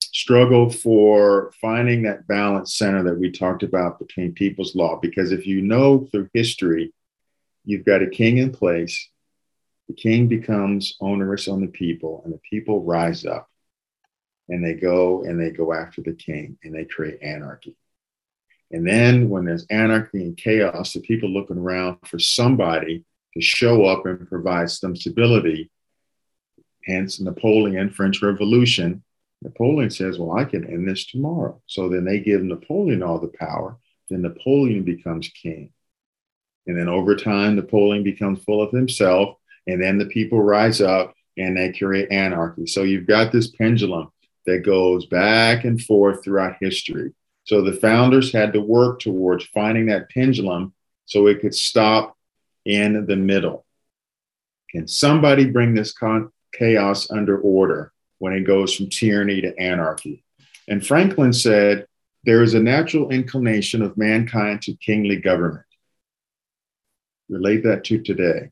struggle for finding that balance center that we talked about between people's law. Because if you know through history, you've got a king in place, the king becomes onerous on the people, and the people rise up and they go and they go after the king and they create anarchy. And then when there's anarchy and chaos, the people looking around for somebody to show up and provide some stability. Hence Napoleon, French Revolution, Napoleon says, Well, I can end this tomorrow. So then they give Napoleon all the power. Then Napoleon becomes king. And then over time, Napoleon becomes full of himself. And then the people rise up and they create anarchy. So you've got this pendulum that goes back and forth throughout history. So the founders had to work towards finding that pendulum so it could stop in the middle. Can somebody bring this con- chaos under order? when it goes from tyranny to anarchy. And Franklin said, there is a natural inclination of mankind to kingly government. Relate that to today.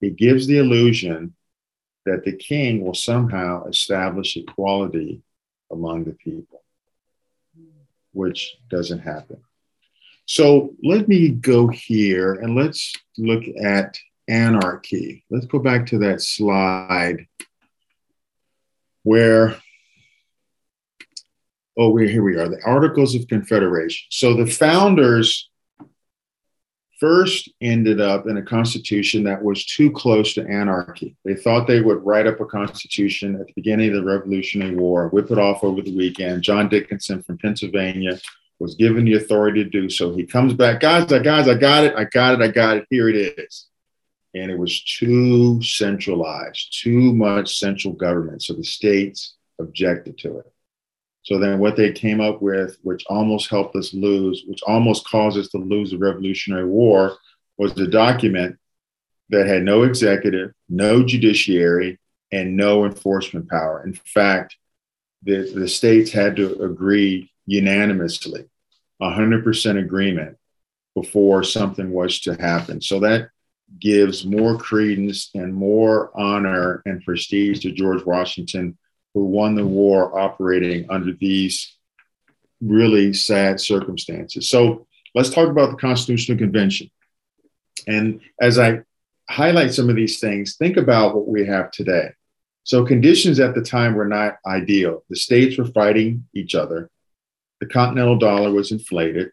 It gives the illusion that the king will somehow establish equality among the people, which doesn't happen. So let me go here and let's look at anarchy. Let's go back to that slide where oh here we are the articles of confederation so the founders first ended up in a constitution that was too close to anarchy they thought they would write up a constitution at the beginning of the revolutionary war whip it off over the weekend john dickinson from pennsylvania was given the authority to do so he comes back guys guys i got it i got it i got it here it is and it was too centralized, too much central government. So the states objected to it. So then what they came up with, which almost helped us lose, which almost caused us to lose the Revolutionary War, was the document that had no executive, no judiciary, and no enforcement power. In fact, the, the states had to agree unanimously, 100% agreement before something was to happen. So that gives more credence and more honor and prestige to George Washington, who won the war operating under these really sad circumstances. So let's talk about the Constitutional Convention. And as I highlight some of these things, think about what we have today. So conditions at the time were not ideal. The states were fighting each other. The continental dollar was inflated.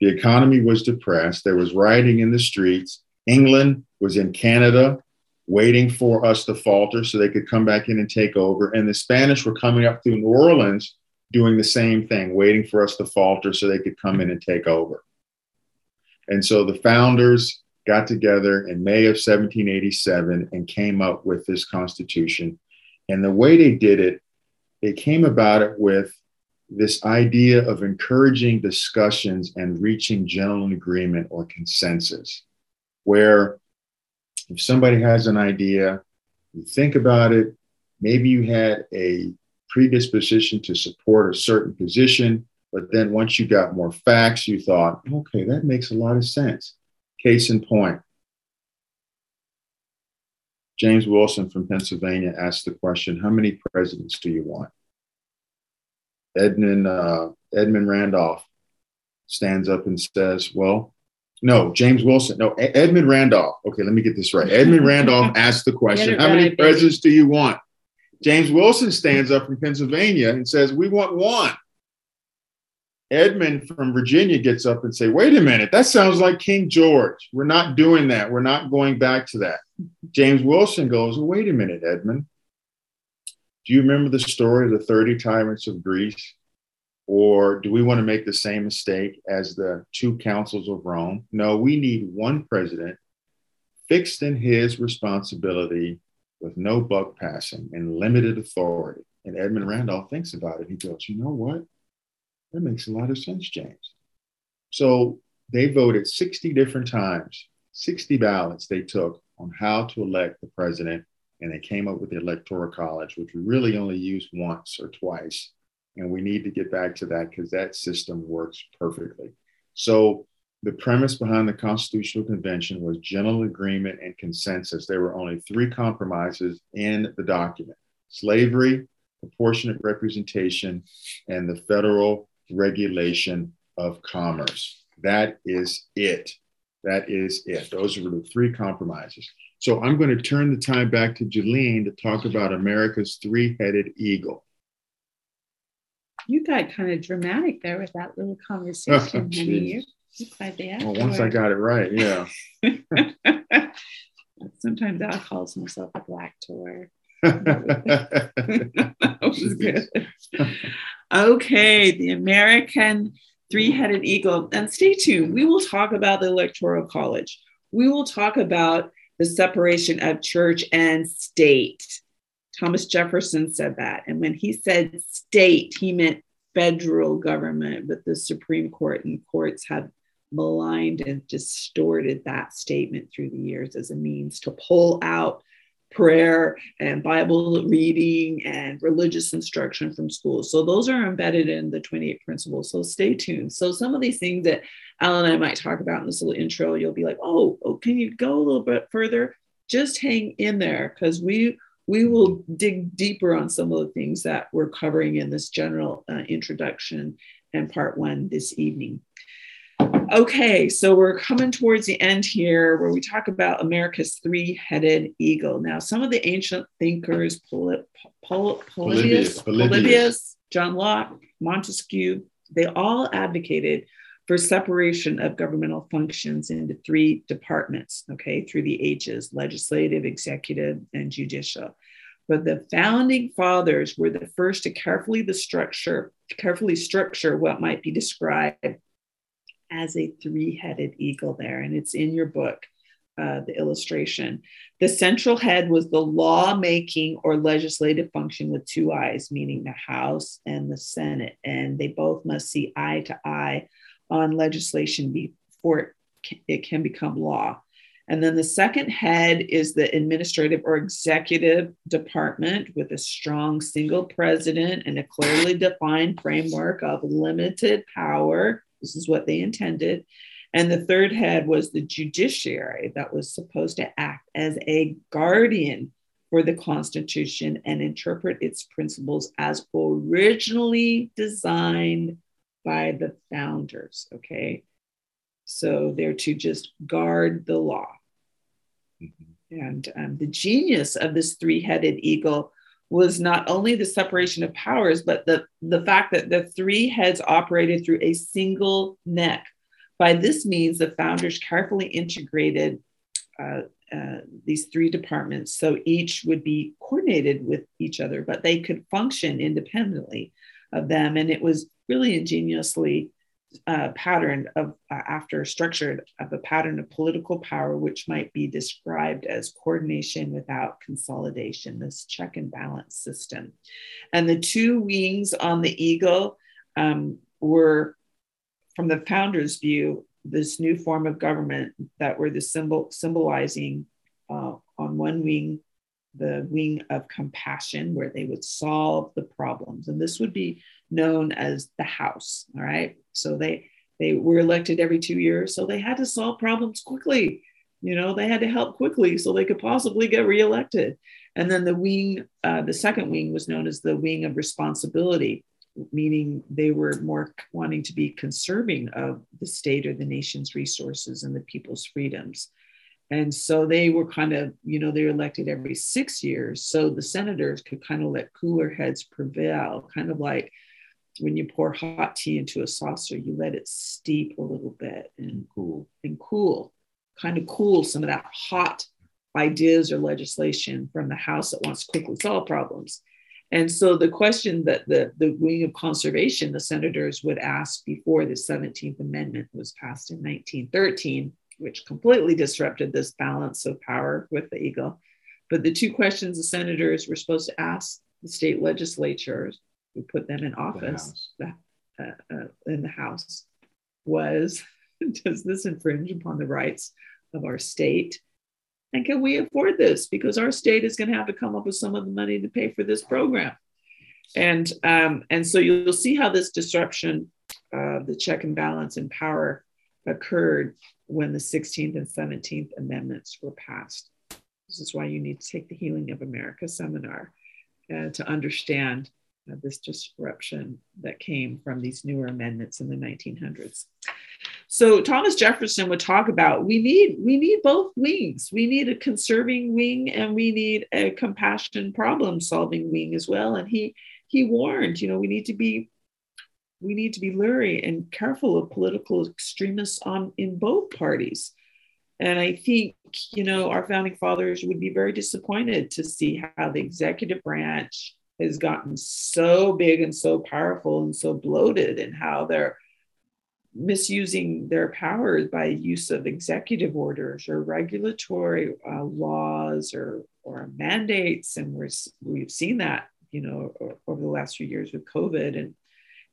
The economy was depressed. There was rioting in the streets England was in Canada waiting for us to falter so they could come back in and take over. And the Spanish were coming up through New Orleans doing the same thing, waiting for us to falter so they could come in and take over. And so the founders got together in May of 1787 and came up with this Constitution. And the way they did it, they came about it with this idea of encouraging discussions and reaching general agreement or consensus, where if somebody has an idea, you think about it, maybe you had a predisposition to support a certain position, but then once you got more facts, you thought, okay, that makes a lot of sense. Case in point, James Wilson from Pennsylvania asked the question, How many presidents do you want? Edmund, uh, Edmund Randolph stands up and says, Well, no, James Wilson, no, Edmund Randolph. Okay, let me get this right. Edmund Randolph asked the question, How many presidents do you want? James Wilson stands up from Pennsylvania and says, We want one. Edmund from Virginia gets up and say, wait a minute, that sounds like King George. We're not doing that. We're not going back to that. James Wilson goes, wait a minute, Edmund. Do you remember the story of the 30 tyrants of Greece? Or do we want to make the same mistake as the two councils of Rome? No, we need one president fixed in his responsibility with no buck passing and limited authority. And Edmund Randolph thinks about it. He goes, you know what? That makes a lot of sense, James. So they voted 60 different times, 60 ballots they took on how to elect the president. And they came up with the Electoral College, which we really only used once or twice. And we need to get back to that because that system works perfectly. So the premise behind the Constitutional Convention was general agreement and consensus. There were only three compromises in the document slavery, proportionate representation, and the federal regulation of commerce. That is it. That is it. Those were the three compromises. So I'm going to turn the time back to Jalene to talk about America's three headed eagle. You got kind of dramatic there with that little oh, conversation, oh, honey. You, quite the Well, once I got it right, yeah. Sometimes Al calls himself a black tour. that was good. Okay, the American three headed eagle. And stay tuned. We will talk about the Electoral College. We will talk about the separation of church and state. Thomas Jefferson said that. And when he said state, he meant federal government, but the Supreme Court and courts have maligned and distorted that statement through the years as a means to pull out prayer and Bible reading and religious instruction from schools. So those are embedded in the 28 principles. So stay tuned. So some of these things that Alan and I might talk about in this little intro, you'll be like, oh, oh can you go a little bit further? Just hang in there because we we will dig deeper on some of the things that we're covering in this general uh, introduction and part one this evening. Okay, so we're coming towards the end here where we talk about America's three headed eagle. Now, some of the ancient thinkers, Poly- Poly- Polybius, Polybius, Polybius, John Locke, Montesquieu, they all advocated for separation of governmental functions into three departments, okay, through the ages legislative, executive, and judicial. But the founding fathers were the first to carefully the structure, carefully structure what might be described as a three headed eagle there, and it's in your book. Uh, the illustration. The central head was the law making or legislative function with two eyes, meaning the House and the Senate. And they both must see eye to eye on legislation before it can, it can become law. And then the second head is the administrative or executive department with a strong single president and a clearly defined framework of limited power this is what they intended. And the third head was the judiciary that was supposed to act as a guardian for the Constitution and interpret its principles as originally designed by the founders. Okay. So they're to just guard the law. Mm-hmm. And um, the genius of this three headed eagle was not only the separation of powers, but the, the fact that the three heads operated through a single neck. By this means, the founders carefully integrated uh, uh, these three departments. So each would be coordinated with each other, but they could function independently of them. And it was really ingeniously uh, patterned of uh, after structured of a pattern of political power, which might be described as coordination without consolidation, this check and balance system. And the two wings on the eagle um, were, from the founder's view, this new form of government that were the symbol symbolizing uh, on one wing the wing of compassion where they would solve the problems. And this would be known as the house all right? So they they were elected every two years so they had to solve problems quickly. You know they had to help quickly so they could possibly get reelected. And then the wing uh, the second wing was known as the wing of responsibility meaning they were more wanting to be conserving of the state or the nation's resources and the people's freedoms. And so they were kind of, you know, they're elected every six years. So the senators could kind of let cooler heads prevail, kind of like when you pour hot tea into a saucer, you let it steep a little bit and cool and cool, kind of cool some of that hot ideas or legislation from the House that wants to quickly solve problems. And so the question that the, the wing of conservation, the senators would ask before the 17th Amendment was passed in 1913, which completely disrupted this balance of power with the eagle. But the two questions the senators were supposed to ask the state legislatures who put them in office the uh, uh, in the House was Does this infringe upon the rights of our state? And can we afford this? Because our state is going to have to come up with some of the money to pay for this program. And, um, and so you'll see how this disruption of uh, the check and balance in power occurred when the 16th and 17th amendments were passed. This is why you need to take the Healing of America seminar uh, to understand uh, this disruption that came from these newer amendments in the 1900s. So Thomas Jefferson would talk about we need we need both wings. We need a conserving wing and we need a compassion problem solving wing as well. And he he warned, you know, we need to be we need to be leery and careful of political extremists on in both parties. And I think, you know, our founding fathers would be very disappointed to see how the executive branch has gotten so big and so powerful and so bloated and how they're misusing their powers by use of executive orders or regulatory uh, laws or, or mandates. And we're, we've seen that, you know, over the last few years with COVID and,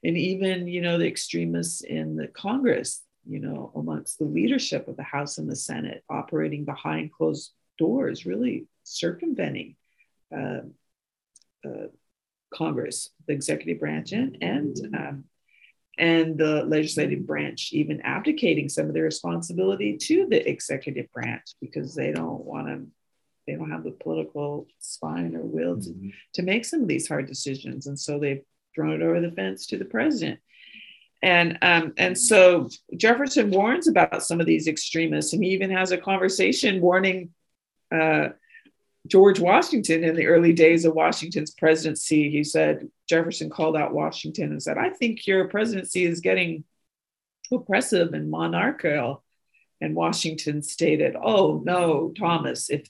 and even, you know, the extremists in the Congress, you know, amongst the leadership of the House and the Senate operating behind closed doors, really circumventing uh, uh, Congress, the executive branch, and, and um, and the legislative branch even abdicating some of their responsibility to the executive branch because they don't want to they don't have the political spine or will to, mm-hmm. to make some of these hard decisions and so they've thrown it over the fence to the president and um, and so jefferson warns about some of these extremists and he even has a conversation warning uh, George Washington in the early days of Washington's presidency, he said, Jefferson called out Washington and said, I think your presidency is getting oppressive and monarchical. And Washington stated, Oh, no, Thomas, if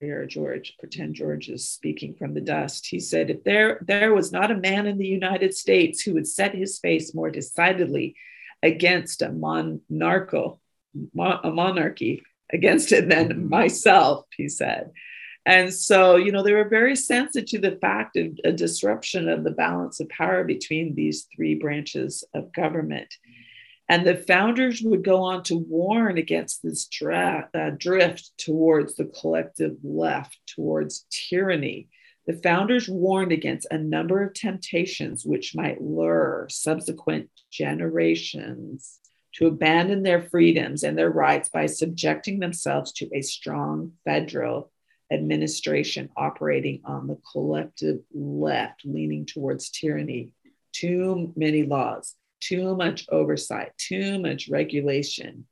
there, George, pretend George is speaking from the dust. He said, If there, there was not a man in the United States who would set his face more decidedly against a monarchical, a monarchy against it than myself, he said. And so, you know, they were very sensitive to the fact of a disruption of the balance of power between these three branches of government. And the founders would go on to warn against this dra- uh, drift towards the collective left, towards tyranny. The founders warned against a number of temptations which might lure subsequent generations to abandon their freedoms and their rights by subjecting themselves to a strong federal administration operating on the collective left, leaning towards tyranny. Too many laws, too much oversight, too much regulation.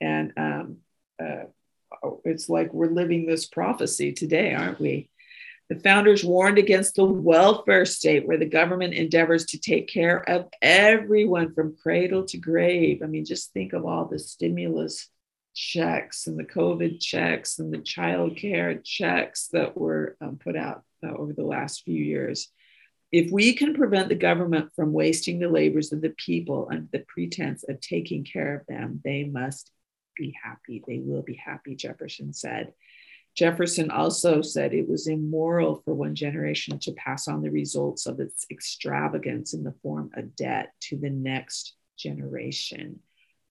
And um, uh, it's like we're living this prophecy today, aren't we? The founders warned against the welfare state where the government endeavors to take care of everyone from cradle to grave. I mean, just think of all the stimulus checks and the COVID checks and the child care checks that were um, put out uh, over the last few years. If we can prevent the government from wasting the labors of the people under the pretense of taking care of them, they must be happy. They will be happy, Jefferson said. Jefferson also said it was immoral for one generation to pass on the results of its extravagance in the form of debt to the next generation.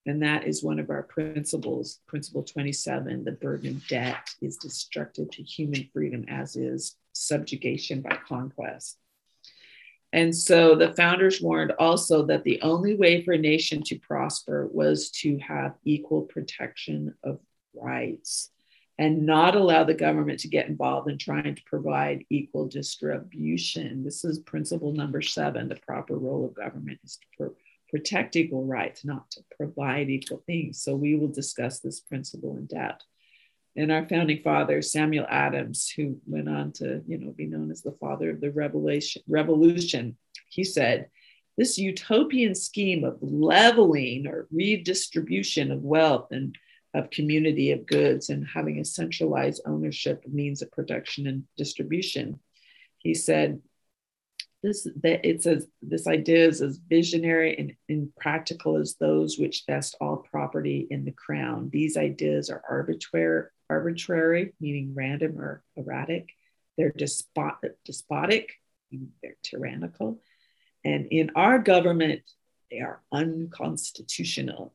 And that is one of our principles, principle 27 the burden of debt is destructive to human freedom, as is subjugation by conquest. And so the founders warned also that the only way for a nation to prosper was to have equal protection of rights and not allow the government to get involved in trying to provide equal distribution. This is principle number seven. The proper role of government is to pro- protect equal rights, not to provide equal things. So we will discuss this principle in depth. And our founding father, Samuel Adams, who went on to, you know, be known as the father of the revolution, revolution, he said, this utopian scheme of leveling or redistribution of wealth and of community of goods and having a centralized ownership of means of production and distribution. He said, this that it says this idea is as visionary and impractical as those which vest all property in the crown. These ideas are arbitrary, arbitrary, meaning random or erratic. They're despot, despotic, they're tyrannical. And in our government, they are unconstitutional.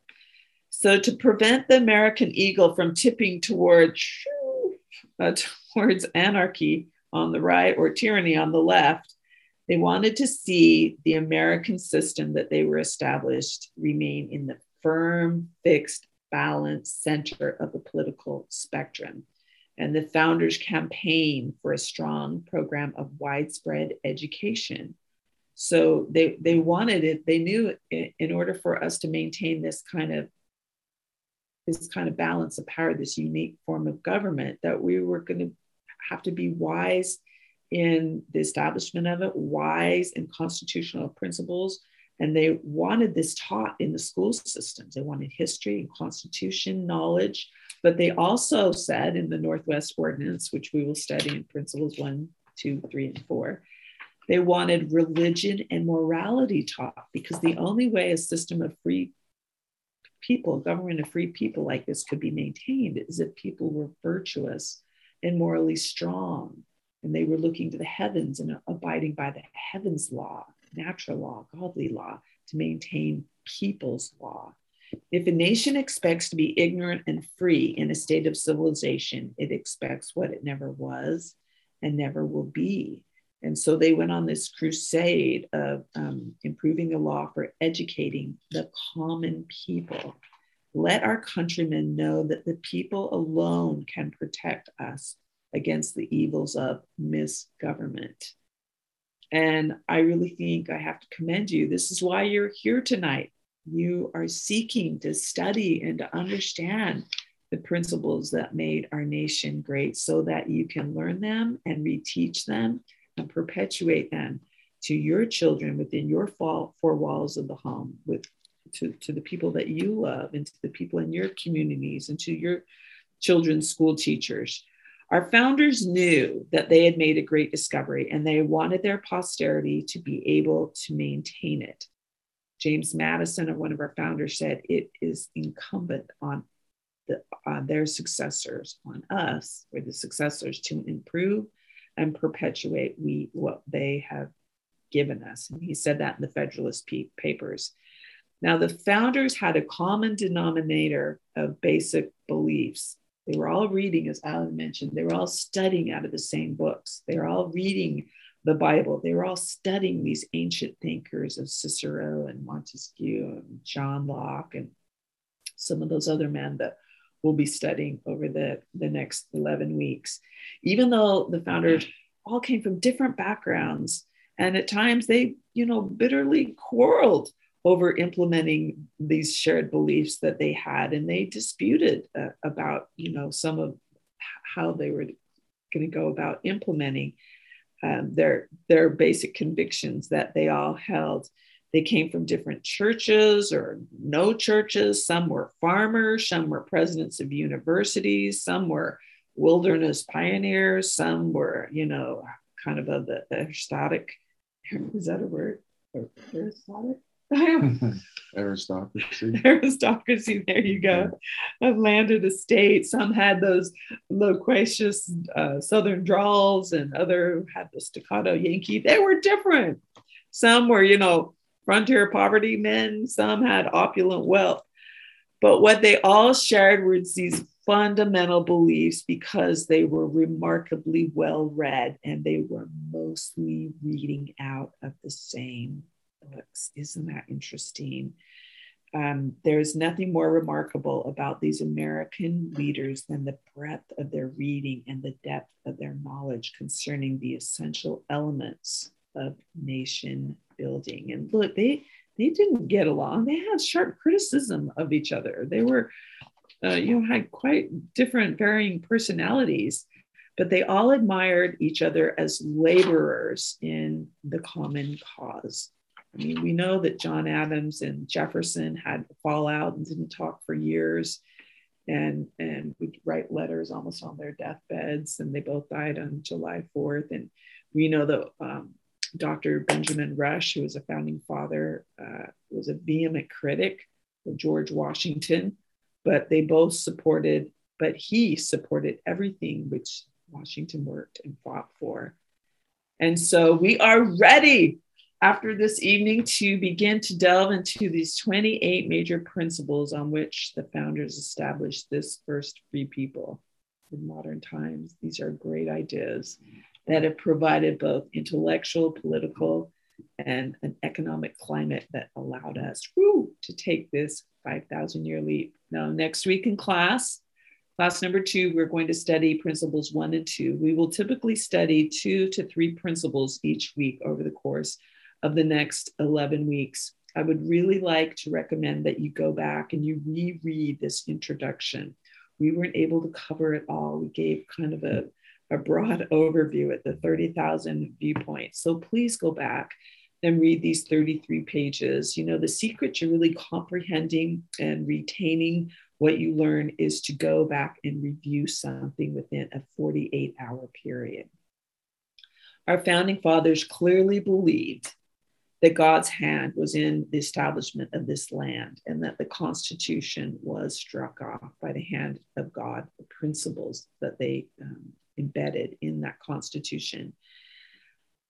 So, to prevent the American eagle from tipping toward, uh, towards anarchy on the right or tyranny on the left, they wanted to see the American system that they were established remain in the firm, fixed, balanced center of the political spectrum. And the founders campaigned for a strong program of widespread education. So they, they wanted it, they knew in, in order for us to maintain this kind of this kind of balance of power, this unique form of government, that we were going to have to be wise in the establishment of it, wise and constitutional principles. And they wanted this taught in the school systems. They wanted history and constitution knowledge. But they also said in the Northwest Ordinance, which we will study in principles one, two, three, and four, they wanted religion and morality taught because the only way a system of free people, government of free people like this could be maintained is if people were virtuous and morally strong. And they were looking to the heavens and abiding by the heavens law, natural law, godly law to maintain people's law. If a nation expects to be ignorant and free in a state of civilization, it expects what it never was and never will be. And so they went on this crusade of um, improving the law for educating the common people. Let our countrymen know that the people alone can protect us against the evils of misgovernment. And I really think I have to commend you. This is why you're here tonight. You are seeking to study and to understand the principles that made our nation great so that you can learn them and reteach them and perpetuate them to your children within your four walls of the home with to, to the people that you love and to the people in your communities and to your children's school teachers our founders knew that they had made a great discovery and they wanted their posterity to be able to maintain it james madison one of our founders said it is incumbent on the, their successors on us or the successors to improve and perpetuate we what they have given us. And he said that in the Federalist Papers. Now, the founders had a common denominator of basic beliefs. They were all reading, as Alan mentioned, they were all studying out of the same books. They were all reading the Bible. They were all studying these ancient thinkers of Cicero and Montesquieu and John Locke and some of those other men that we'll be studying over the, the next 11 weeks. Even though the founders all came from different backgrounds, and at times they, you know, bitterly quarreled over implementing these shared beliefs that they had, and they disputed uh, about, you know, some of how they were going to go about implementing um, their their basic convictions that they all held. They came from different churches or no churches. Some were farmers, some were presidents of universities, some were wilderness pioneers, some were, you know, kind of of the aristocratic. Is that a word? Aristocratic? aristocracy. aristocracy. There you go. Of landed estate. Some had those loquacious uh, southern drawls, and other had the staccato Yankee. They were different. Some were, you know, frontier poverty men. Some had opulent wealth. But what they all shared was these fundamental beliefs because they were remarkably well read and they were mostly reading out of the same books. Isn't that interesting? Um, there's nothing more remarkable about these American leaders than the breadth of their reading and the depth of their knowledge concerning the essential elements of nation building. And look, they they didn't get along. They had sharp criticism of each other. They were, uh, you know, had quite different, varying personalities, but they all admired each other as laborers in the common cause. I mean, we know that John Adams and Jefferson had fallout and didn't talk for years. And and would write letters almost on their deathbeds and they both died on july 4th and we know that um, dr benjamin rush who was a founding father uh, was a vehement critic of george washington but they both supported but he supported everything which washington worked and fought for. And so we are ready after this evening to begin to delve into these 28 major principles on which the founders established this first free people in modern times. These are great ideas that have provided both intellectual, political, and an economic climate that allowed us whew, to take this 5,000 year leap. Now, next week in class, class number two, we're going to study principles one and two. We will typically study two to three principles each week over the course of the next 11 weeks. I would really like to recommend that you go back and you reread this introduction. We weren't able to cover it all. We gave kind of a, a broad overview at the 30,000 viewpoints. So please go back and read these 33 pages. You know, the secret to really comprehending and retaining what you learn is to go back and review something within a 48 hour period. Our founding fathers clearly believed that God's hand was in the establishment of this land and that the Constitution was struck off by the hand of God, the principles that they um, embedded in that Constitution.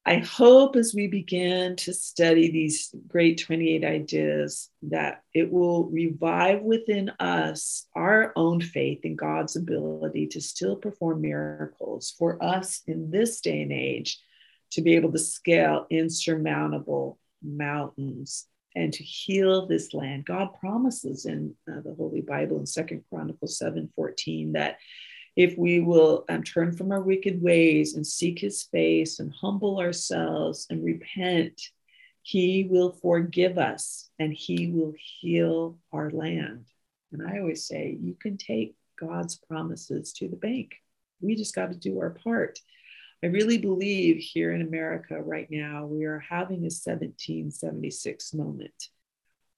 I hope as we begin to study these great 28 ideas that it will revive within us our own faith in God's ability to still perform miracles for us in this day and age to be able to scale insurmountable mountains and to heal this land. God promises in uh, the Holy Bible in Second Chronicles 7 14 that if we will um, turn from our wicked ways and seek his face and humble ourselves and repent, he will forgive us and he will heal our land. And I always say, you can take God's promises to the bank. We just got to do our part. I really believe here in America right now, we are having a 1776 moment.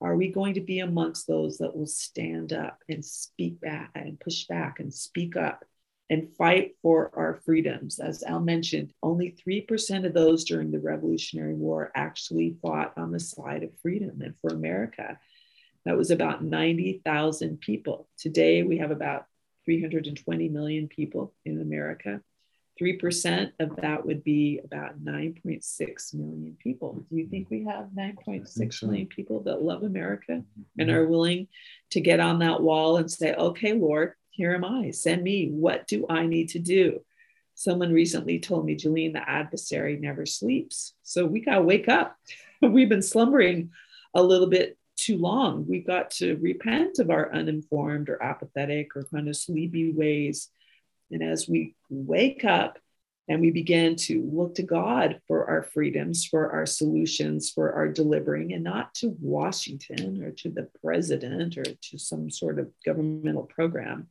Are we going to be amongst those that will stand up and speak back and push back and speak up and fight for our freedoms? As Al mentioned, only 3% of those during the Revolutionary War actually fought on the side of freedom and for America. That was about 90,000 people. Today, we have about 320 million people in America. 3% of that would be about 9.6 million people. Do you think we have 9.6 so. million people that love America mm-hmm. and are willing to get on that wall and say, okay, Lord, here am I, send me. What do I need to do? Someone recently told me, Julian, the adversary never sleeps. So we got to wake up. We've been slumbering a little bit too long. We've got to repent of our uninformed or apathetic or kind of sleepy ways and as we wake up and we begin to look to God for our freedoms, for our solutions, for our delivering, and not to Washington or to the president or to some sort of governmental program.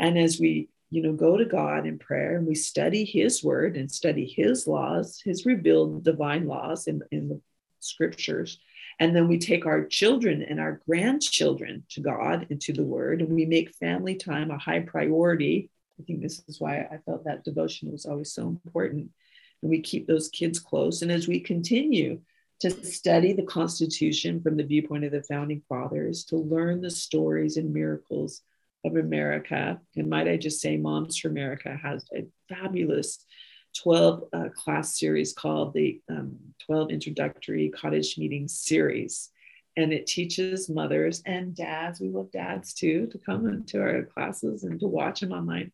And as we you know go to god in prayer and we study his word and study his laws his revealed divine laws in, in the scriptures And then we take our children and our grandchildren to God and to the Word, and we make family time a high priority. I think this is why I felt that devotion was always so important. And we keep those kids close. And as we continue to study the Constitution from the viewpoint of the founding fathers, to learn the stories and miracles of America, and might I just say, Moms for America has a fabulous 12 uh, class series called the um, 12 Introductory Cottage Meeting Series. And it teaches mothers and dads, we love dads too, to come into our classes and to watch them online,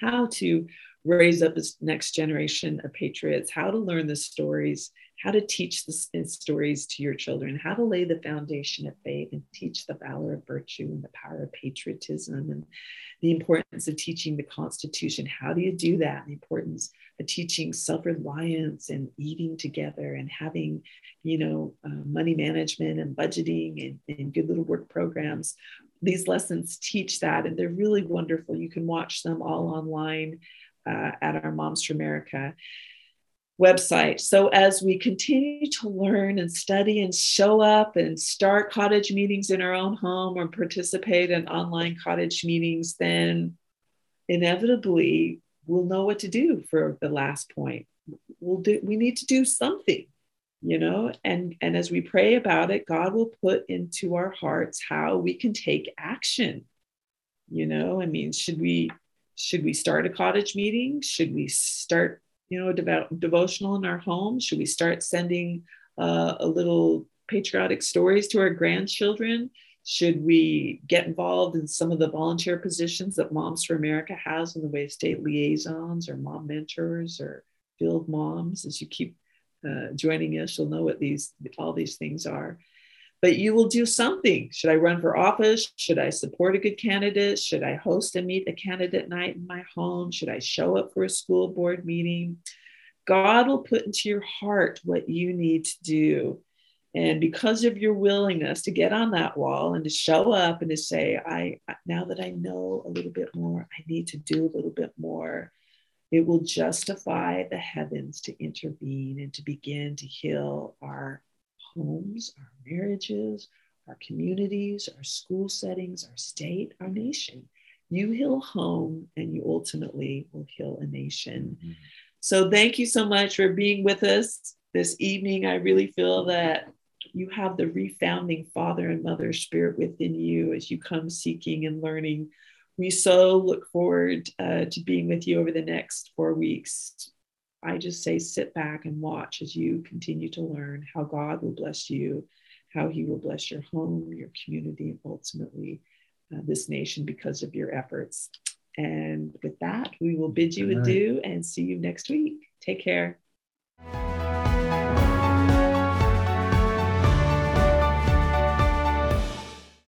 how to raise up this next generation of patriots, how to learn the stories, how to teach the stories to your children, how to lay the foundation of faith and teach the valor of virtue and the power of patriotism and the importance of teaching the Constitution. How do you do that? The importance of teaching self-reliance and eating together and having, you know, uh, money management and budgeting and, and good little work programs. These lessons teach that, and they're really wonderful. You can watch them all online uh, at our Moms for America website. So as we continue to learn and study and show up and start cottage meetings in our own home or participate in online cottage meetings, then inevitably we'll know what to do for the last point. We'll do we need to do something, you know, and and as we pray about it, God will put into our hearts how we can take action. You know, I mean, should we should we start a cottage meeting? Should we start you know, devout, devotional in our home? Should we start sending uh, a little patriotic stories to our grandchildren? Should we get involved in some of the volunteer positions that Moms for America has in the way of state liaisons or mom mentors or field moms? As you keep uh, joining us, you'll know what these all these things are but you will do something. Should I run for office? Should I support a good candidate? Should I host and meet a candidate night in my home? Should I show up for a school board meeting? God will put into your heart what you need to do. And because of your willingness to get on that wall and to show up and to say, I now that I know a little bit more, I need to do a little bit more, it will justify the heavens to intervene and to begin to heal our homes, our marriages, our communities, our school settings, our state, our nation. You heal home and you ultimately will heal a nation. Mm-hmm. So, thank you so much for being with us this evening. I really feel that you have the refounding father and mother spirit within you as you come seeking and learning. We so look forward uh, to being with you over the next four weeks. I just say sit back and watch as you continue to learn how God will bless you, how He will bless your home, your community, and ultimately uh, this nation because of your efforts. And with that, we will bid you adieu and see you next week. Take care.